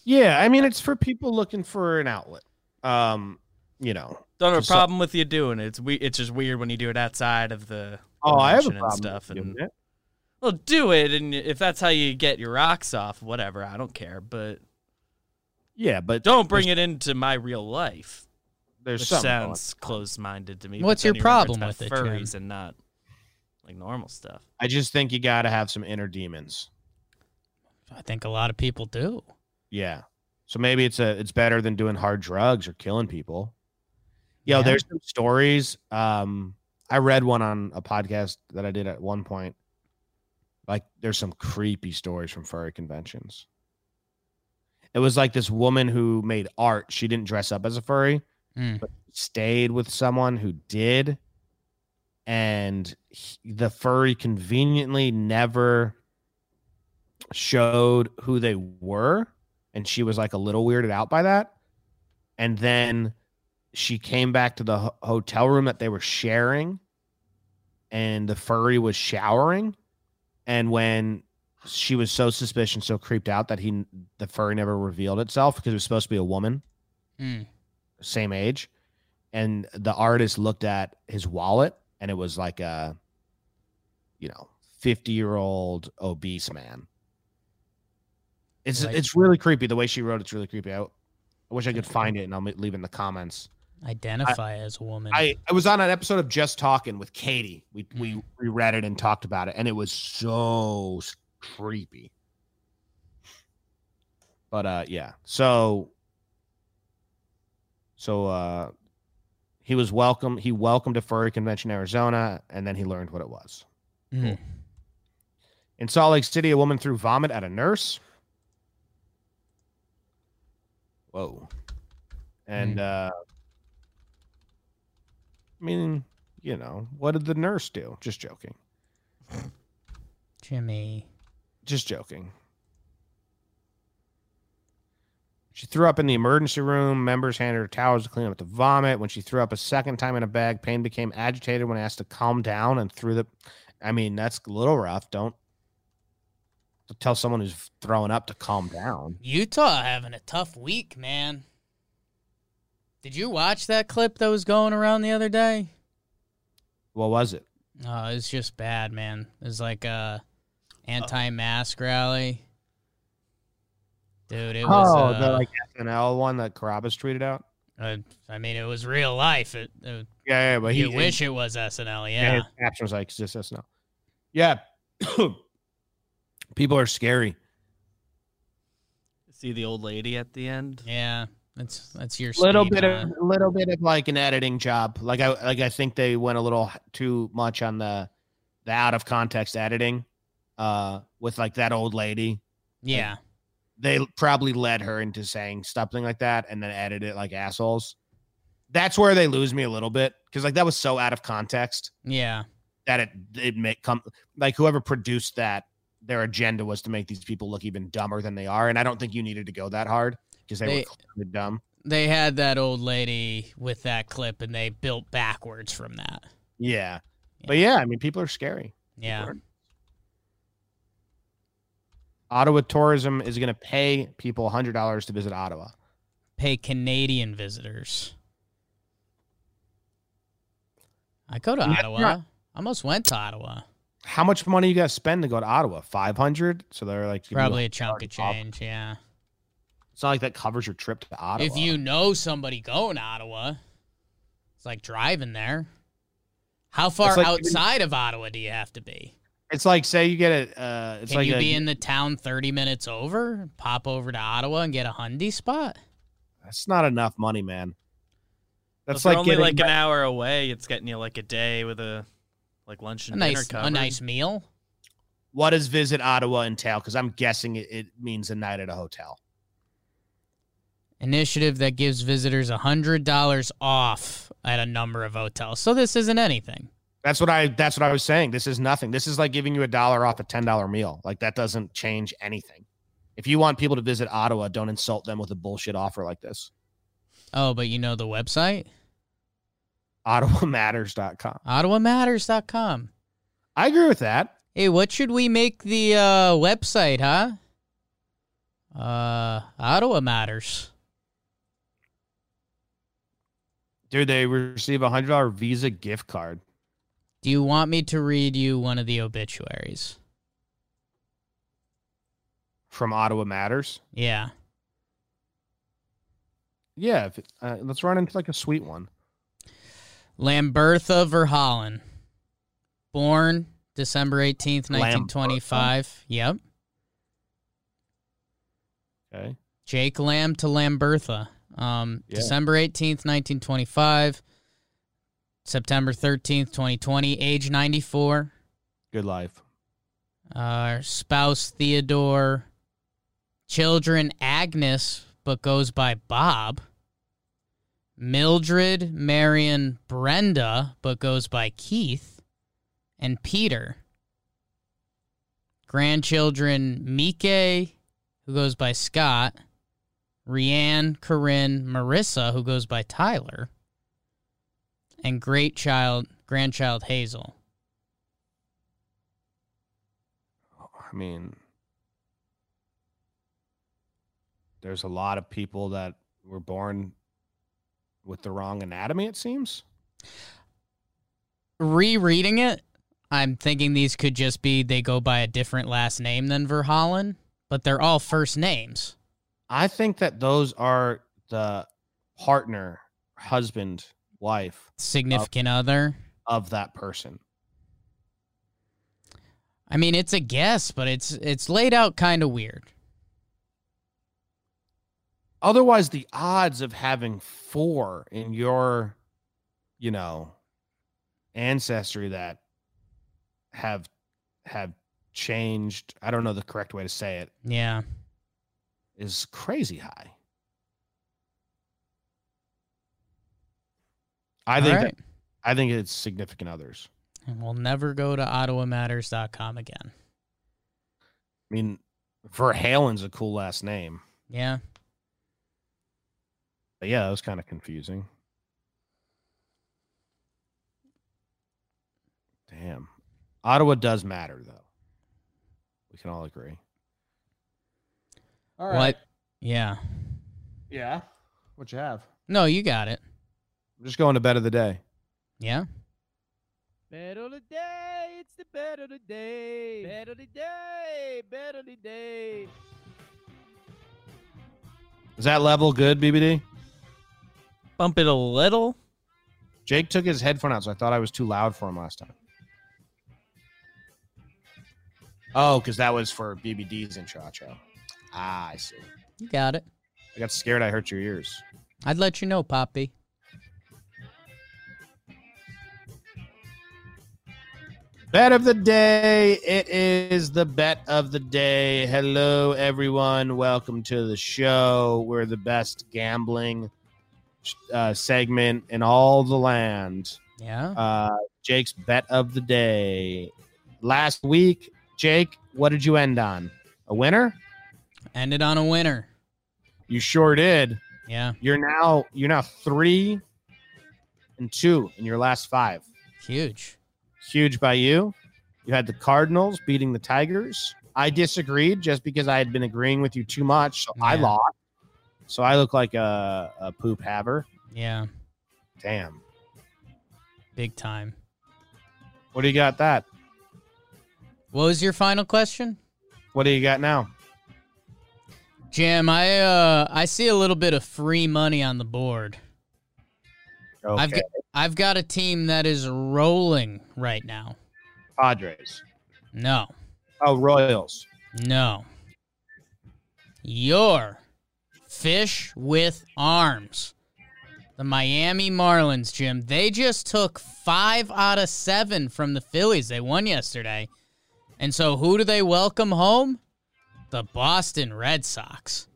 [SPEAKER 1] Yeah, I mean it's for people looking for an outlet. Um, you know.
[SPEAKER 3] Don't have a
[SPEAKER 1] So-
[SPEAKER 3] problem with you doing it. It's we- It's just weird when you do it outside of the
[SPEAKER 1] Oh, I have a
[SPEAKER 3] and
[SPEAKER 1] problem
[SPEAKER 3] stuff.
[SPEAKER 1] with
[SPEAKER 3] And
[SPEAKER 1] doing it.
[SPEAKER 3] Well, do it, and if that's how you get your rocks off, whatever. I don't care, but
[SPEAKER 1] Yeah, but
[SPEAKER 3] don't bring it into my real life.
[SPEAKER 1] there's
[SPEAKER 3] Which
[SPEAKER 1] something going
[SPEAKER 3] sounds closed-minded to me.
[SPEAKER 2] What's your
[SPEAKER 3] then you remember
[SPEAKER 2] problem with
[SPEAKER 3] about
[SPEAKER 2] it, Jim?
[SPEAKER 3] Furries and not like normal stuff.
[SPEAKER 1] I just think you got to have some inner demons.
[SPEAKER 2] I think a lot of people do.
[SPEAKER 1] Yeah. So maybe it's a it's better than doing hard drugs or killing people. Yo,
[SPEAKER 2] Yeah.
[SPEAKER 1] there's some stories. Um, I read one on a podcast that I did at one point. Like, there's some creepy stories from furry conventions. It was like this woman who made art. She didn't dress up as a furry,
[SPEAKER 2] Hmm.
[SPEAKER 1] but stayed with someone who did. And he- the furry conveniently never showed who they were. And she was like a little weirded out by that. And then she came back to the ho- hotel room that they were sharing. And the furry was showering. And when she was so suspicious, so creeped out that he the furry never revealed itself because it was supposed to be a woman,
[SPEAKER 2] Mm.
[SPEAKER 1] same age, and the artist looked at his wallet and it was like a, you know, fifty year old obese man. It's
[SPEAKER 2] Like-
[SPEAKER 1] it's really creepy the way she wrote. It's really creepy. I, I wish I could find it and I'll leave it in the comments.
[SPEAKER 2] Identify as a woman.
[SPEAKER 1] I, I was on an episode of Just Talking with Katie. We we reread it and talked about it, and it was so creepy. But uh, yeah. So so uh, he was welcome. He welcomed to Furry Convention Arizona, and then he learned what it was.
[SPEAKER 2] Mm.
[SPEAKER 1] In Salt Lake City, a woman threw vomit at a nurse. Whoa. And uh I mean, you know, what did the nurse do? Just joking.
[SPEAKER 2] Jimmy.
[SPEAKER 1] Just joking. She threw up in the emergency room. Members handed her towels to clean up the vomit. When she threw up a second time in a bag, Payne became agitated when asked to calm down and threw the. I mean, that's a little rough. Don't tell someone who's throwing up to calm down.
[SPEAKER 2] Utah having a tough week, man. Did you watch that clip that was going around the other day?
[SPEAKER 1] What was it?
[SPEAKER 2] Oh, it's just bad, man. It was like a anti-mask rally. Dude, it was.
[SPEAKER 1] oh,
[SPEAKER 2] uh,
[SPEAKER 1] the like SNL one that Carabas tweeted out.
[SPEAKER 2] uh, I mean, it was real life. It, it,
[SPEAKER 1] Yeah, yeah, but he
[SPEAKER 2] you wish it was SNL,
[SPEAKER 1] Yeah,
[SPEAKER 2] yeah.
[SPEAKER 1] his caption was like, "Is this SNL?" Yeah, (coughs) people are scary.
[SPEAKER 3] See the old lady at the end.
[SPEAKER 2] Yeah, that's that's your
[SPEAKER 1] little
[SPEAKER 2] speed,
[SPEAKER 1] bit
[SPEAKER 2] huh?
[SPEAKER 1] of little bit of like an editing job. Like I like I think they went a little too much on the the out of context editing uh with like that old lady.
[SPEAKER 2] yeah.
[SPEAKER 1] They probably led her into saying something like that and then edited it like assholes. That's where they lose me a little bit because like that was so out of context
[SPEAKER 2] Yeah.
[SPEAKER 1] that it it make come like whoever produced that their agenda was to make these people look even dumber than they are and I don't think you needed to go that hard because they,
[SPEAKER 2] They-
[SPEAKER 1] were dumb.
[SPEAKER 2] They had that old lady with that clip and they built backwards from that.
[SPEAKER 1] Yeah. But yeah, I mean people are scary.
[SPEAKER 2] Yeah.
[SPEAKER 1] Sure. Ottawa Tourism is going to pay people $100 to visit Ottawa.
[SPEAKER 2] Pay Canadian visitors. I go to
[SPEAKER 1] Yeah,
[SPEAKER 2] Ottawa.
[SPEAKER 1] yeah.
[SPEAKER 2] I almost went to Ottawa.
[SPEAKER 1] How much money you got to spend to go to Ottawa? 500? So they're like
[SPEAKER 2] Probably a chunk of
[SPEAKER 1] $100 off.
[SPEAKER 2] change, yeah.
[SPEAKER 1] It's not like that covers your trip to Ottawa.
[SPEAKER 2] If you know somebody going to Ottawa, it's like driving there. How far
[SPEAKER 1] like-
[SPEAKER 2] outside of Ottawa do you have to be?
[SPEAKER 1] It's like say you get it uh it's
[SPEAKER 2] Can
[SPEAKER 1] like
[SPEAKER 2] you
[SPEAKER 1] a,
[SPEAKER 2] be in the town 30 minutes over, pop over to Ottawa and get a Hyundai spot?
[SPEAKER 1] That's not enough money, man. That's
[SPEAKER 3] If
[SPEAKER 1] like
[SPEAKER 3] only
[SPEAKER 1] getting
[SPEAKER 3] like an hour away. It's getting you like a day with a like lunch
[SPEAKER 2] A
[SPEAKER 3] and dinner
[SPEAKER 2] nice,
[SPEAKER 3] covered.
[SPEAKER 2] a nice meal.
[SPEAKER 1] what does visit Ottawa entail? Because I'm guessing it, it means a night at a hotel.
[SPEAKER 2] Initiative that gives visitors $100 off at a number of hotels. So this isn't anything.
[SPEAKER 1] That's what I that's what I was saying. This is nothing. This is like giving you a dollar off a ten dollar meal. Like that doesn't change anything. If you want people to visit Ottawa, don't insult them with a bullshit offer like this.
[SPEAKER 2] Oh, but you know the website?
[SPEAKER 1] OttawaMatters.com.
[SPEAKER 2] OttawaMatters.com.
[SPEAKER 1] I agree with that.
[SPEAKER 2] Hey, what should we make the uh, website, huh? Uh, Ottawa Matters.
[SPEAKER 1] Dude, they receive a hundred dollar Visa gift card.
[SPEAKER 2] Do you want me to read you one of the obituaries?
[SPEAKER 1] from Ottawa Matters.
[SPEAKER 2] Yeah.
[SPEAKER 1] Yeah, if uh, let's run into like a sweet one.
[SPEAKER 2] Lambertha Verhollen. Born December 18th, 1925. Yep.
[SPEAKER 1] Okay.
[SPEAKER 2] Jake Lamb to Lambertha. Um,
[SPEAKER 1] Yeah.
[SPEAKER 2] December 18th, 1925. September 13th, 2020. Age 94.
[SPEAKER 1] Good life.
[SPEAKER 2] Uh, spouse Theodore. Children Agnes, but goes by Bob. Mildred Marion Brenda, but goes by Keith. And Peter. Grandchildren Mike, who goes by Scott. Rianne, Corinne, Marissa, who goes by Tyler, and great child, grandchild Hazel.
[SPEAKER 1] I mean, there's a lot of people that were born with the wrong anatomy, it seems.
[SPEAKER 2] Rereading it, I'm thinking these could just be they go by a different last name than Verhollen, but they're all first names.
[SPEAKER 1] I think that those are the partner, husband, wife
[SPEAKER 2] Significant other.
[SPEAKER 1] of that person.
[SPEAKER 2] I mean, it's a guess, but it's it's laid out kind of weird.
[SPEAKER 1] Otherwise, the odds of having four in your, you know, ancestry that have have changed, I don't know the correct way to say it,
[SPEAKER 2] Yeah.
[SPEAKER 1] Is crazy high. I think
[SPEAKER 2] right.
[SPEAKER 1] I think it's significant others.
[SPEAKER 2] And we'll never go to ottawamatters.com again.
[SPEAKER 1] I mean, Verhalen's a cool last name.
[SPEAKER 2] Yeah.
[SPEAKER 1] But yeah, that was kind of confusing. Damn. Ottawa does matter, though. We can all agree. All
[SPEAKER 2] What? Yeah.
[SPEAKER 1] Yeah. What you have?
[SPEAKER 2] No, you got it.
[SPEAKER 1] I'm just going to bed of the day.
[SPEAKER 2] Yeah.
[SPEAKER 6] Bet of the day, it's the bet of the day. Bet of the day, bet of the day.
[SPEAKER 1] Is that level good, BBD?
[SPEAKER 3] Bump it a little.
[SPEAKER 1] Jake took his headphone out, so I thought I was too loud for him last time. Oh, because that was for BBD's intro. Outro. Ah, I see.
[SPEAKER 2] You got it.
[SPEAKER 1] I got scared I hurt your ears.
[SPEAKER 2] I'd let you know, Poppy.
[SPEAKER 1] Bet of the day. It is the bet of the day. Hello, everyone. Welcome to the show. We're the best gambling uh, segment in all the land.
[SPEAKER 2] Yeah.
[SPEAKER 1] Uh, Jake's bet of the day. Last week, Jake, what did you end on? A winner?
[SPEAKER 2] Ended on a winner.
[SPEAKER 1] You sure did.
[SPEAKER 2] Yeah.
[SPEAKER 1] You're now you're now three and two in your last five.
[SPEAKER 2] Huge.
[SPEAKER 1] Huge by you. You had the Cardinals beating the Tigers. I disagreed just because I had been agreeing with you too much, so I lost. So I look like a, a poop haver.
[SPEAKER 2] Yeah.
[SPEAKER 1] Damn.
[SPEAKER 2] Big time.
[SPEAKER 1] What do you got that?
[SPEAKER 2] What was your final question?
[SPEAKER 1] What do you got now?
[SPEAKER 2] Jim, I uh I see a little bit of free money on the board.
[SPEAKER 1] Okay.
[SPEAKER 2] I've got I've got a team that is rolling right now.
[SPEAKER 1] Padres.
[SPEAKER 2] No.
[SPEAKER 1] Oh, Royals.
[SPEAKER 2] No. Your fish with arms. The Miami Marlins, Jim. They just took five out of seven from the Phillies. They won yesterday. And so who do they welcome home? The Boston Red Sox.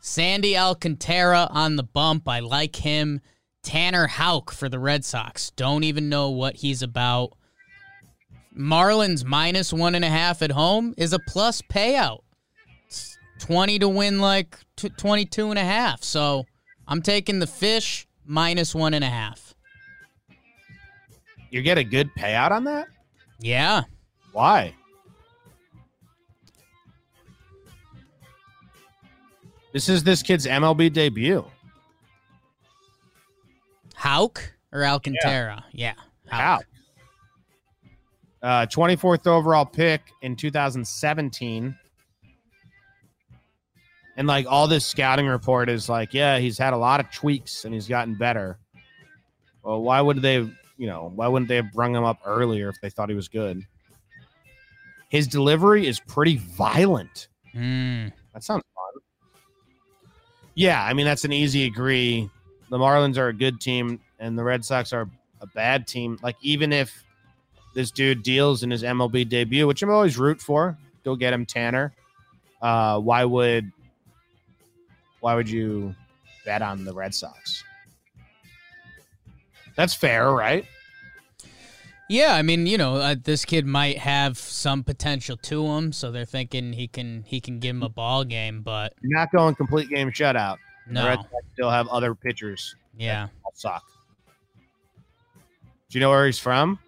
[SPEAKER 2] Sandy Alcantara on the bump. I like him. Tanner Houck for the Red Sox. Don't even know what he's about. Marlins minus one and a half at home is a plus payout. It's 20 to win like t- 22 and a half. So I'm taking the fish minus one and a half.
[SPEAKER 1] You get a good payout on that?
[SPEAKER 2] Yeah.
[SPEAKER 1] Why? This is this kid's MLB debut.
[SPEAKER 2] Houck or Alcantara? Yeah.
[SPEAKER 1] How? Uh, 24th overall pick in 2017. And like all this scouting report is like, yeah, he's had a lot of tweaks and he's gotten better. Well, why would they, you know, why wouldn't they have brung him up earlier if they thought he was good? His delivery is pretty violent.
[SPEAKER 2] Hmm.
[SPEAKER 1] That sounds. Yeah, I mean that's an easy agree. The Marlins are a good team, and the Red Sox are a bad team. Like even if this dude deals in his MLB debut, which I'm always root for, go get him Tanner. Uh, why would why would you bet on the Red Sox? That's fair, right?
[SPEAKER 2] Yeah, I mean, you know, uh, this kid might have some potential to him, so they're thinking he can he can give him a ball game, but
[SPEAKER 1] You're not going complete game shutout. The Red
[SPEAKER 2] no.
[SPEAKER 1] Sox still have other pitchers
[SPEAKER 2] Yeah.
[SPEAKER 1] suck. Do you know where he's from?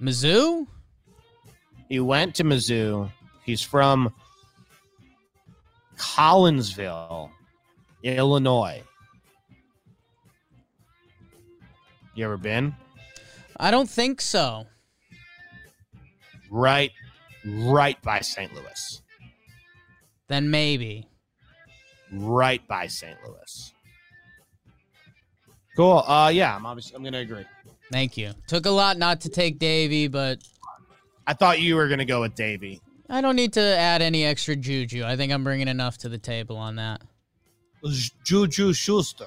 [SPEAKER 2] Mizzou?
[SPEAKER 1] He went to Mizzou. He's from Collinsville, Illinois. You ever been?
[SPEAKER 2] I don't think so.
[SPEAKER 1] Right, right by St. Louis.
[SPEAKER 2] Then maybe.
[SPEAKER 1] Right by St. Louis. Cool. Uh, yeah, I'm obviously I'm gonna agree.
[SPEAKER 2] Thank you. Took a lot not to take Deivi, but
[SPEAKER 1] I thought you were gonna go with Deivi.
[SPEAKER 2] I don't need to add any extra juju. I think I'm bringing enough to the table on that.
[SPEAKER 1] Juju Schuster.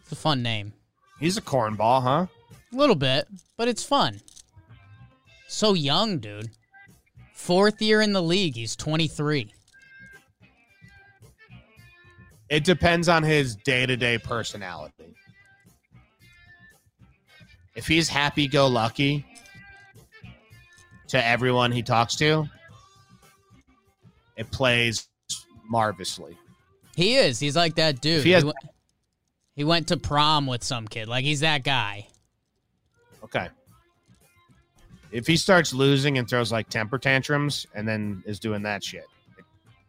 [SPEAKER 2] It's a fun name.
[SPEAKER 1] He's a cornball, huh?
[SPEAKER 2] A little bit, but it's fun. So young, dude. Fourth year in the league. He's 23.
[SPEAKER 1] It depends on his day to day personality. If he's happy go lucky to everyone he talks to, it plays marvelously.
[SPEAKER 2] He is. He's like that dude.
[SPEAKER 1] If he has-
[SPEAKER 2] he went to prom with some kid. Like he's that guy.
[SPEAKER 1] Okay. If he starts losing and throws like temper tantrums and then is doing that shit, it,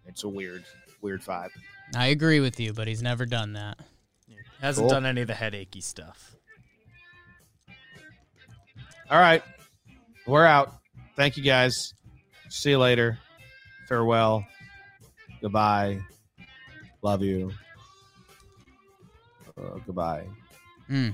[SPEAKER 1] it's a weird, weird vibe.
[SPEAKER 2] I agree with you, but he's never done that.
[SPEAKER 3] Hasn't
[SPEAKER 1] Cool.
[SPEAKER 3] done any of the headachy stuff.
[SPEAKER 1] All right. We're out. Thank you guys. See you later. Farewell. Goodbye. Love you. Uh, goodbye.
[SPEAKER 2] Mm.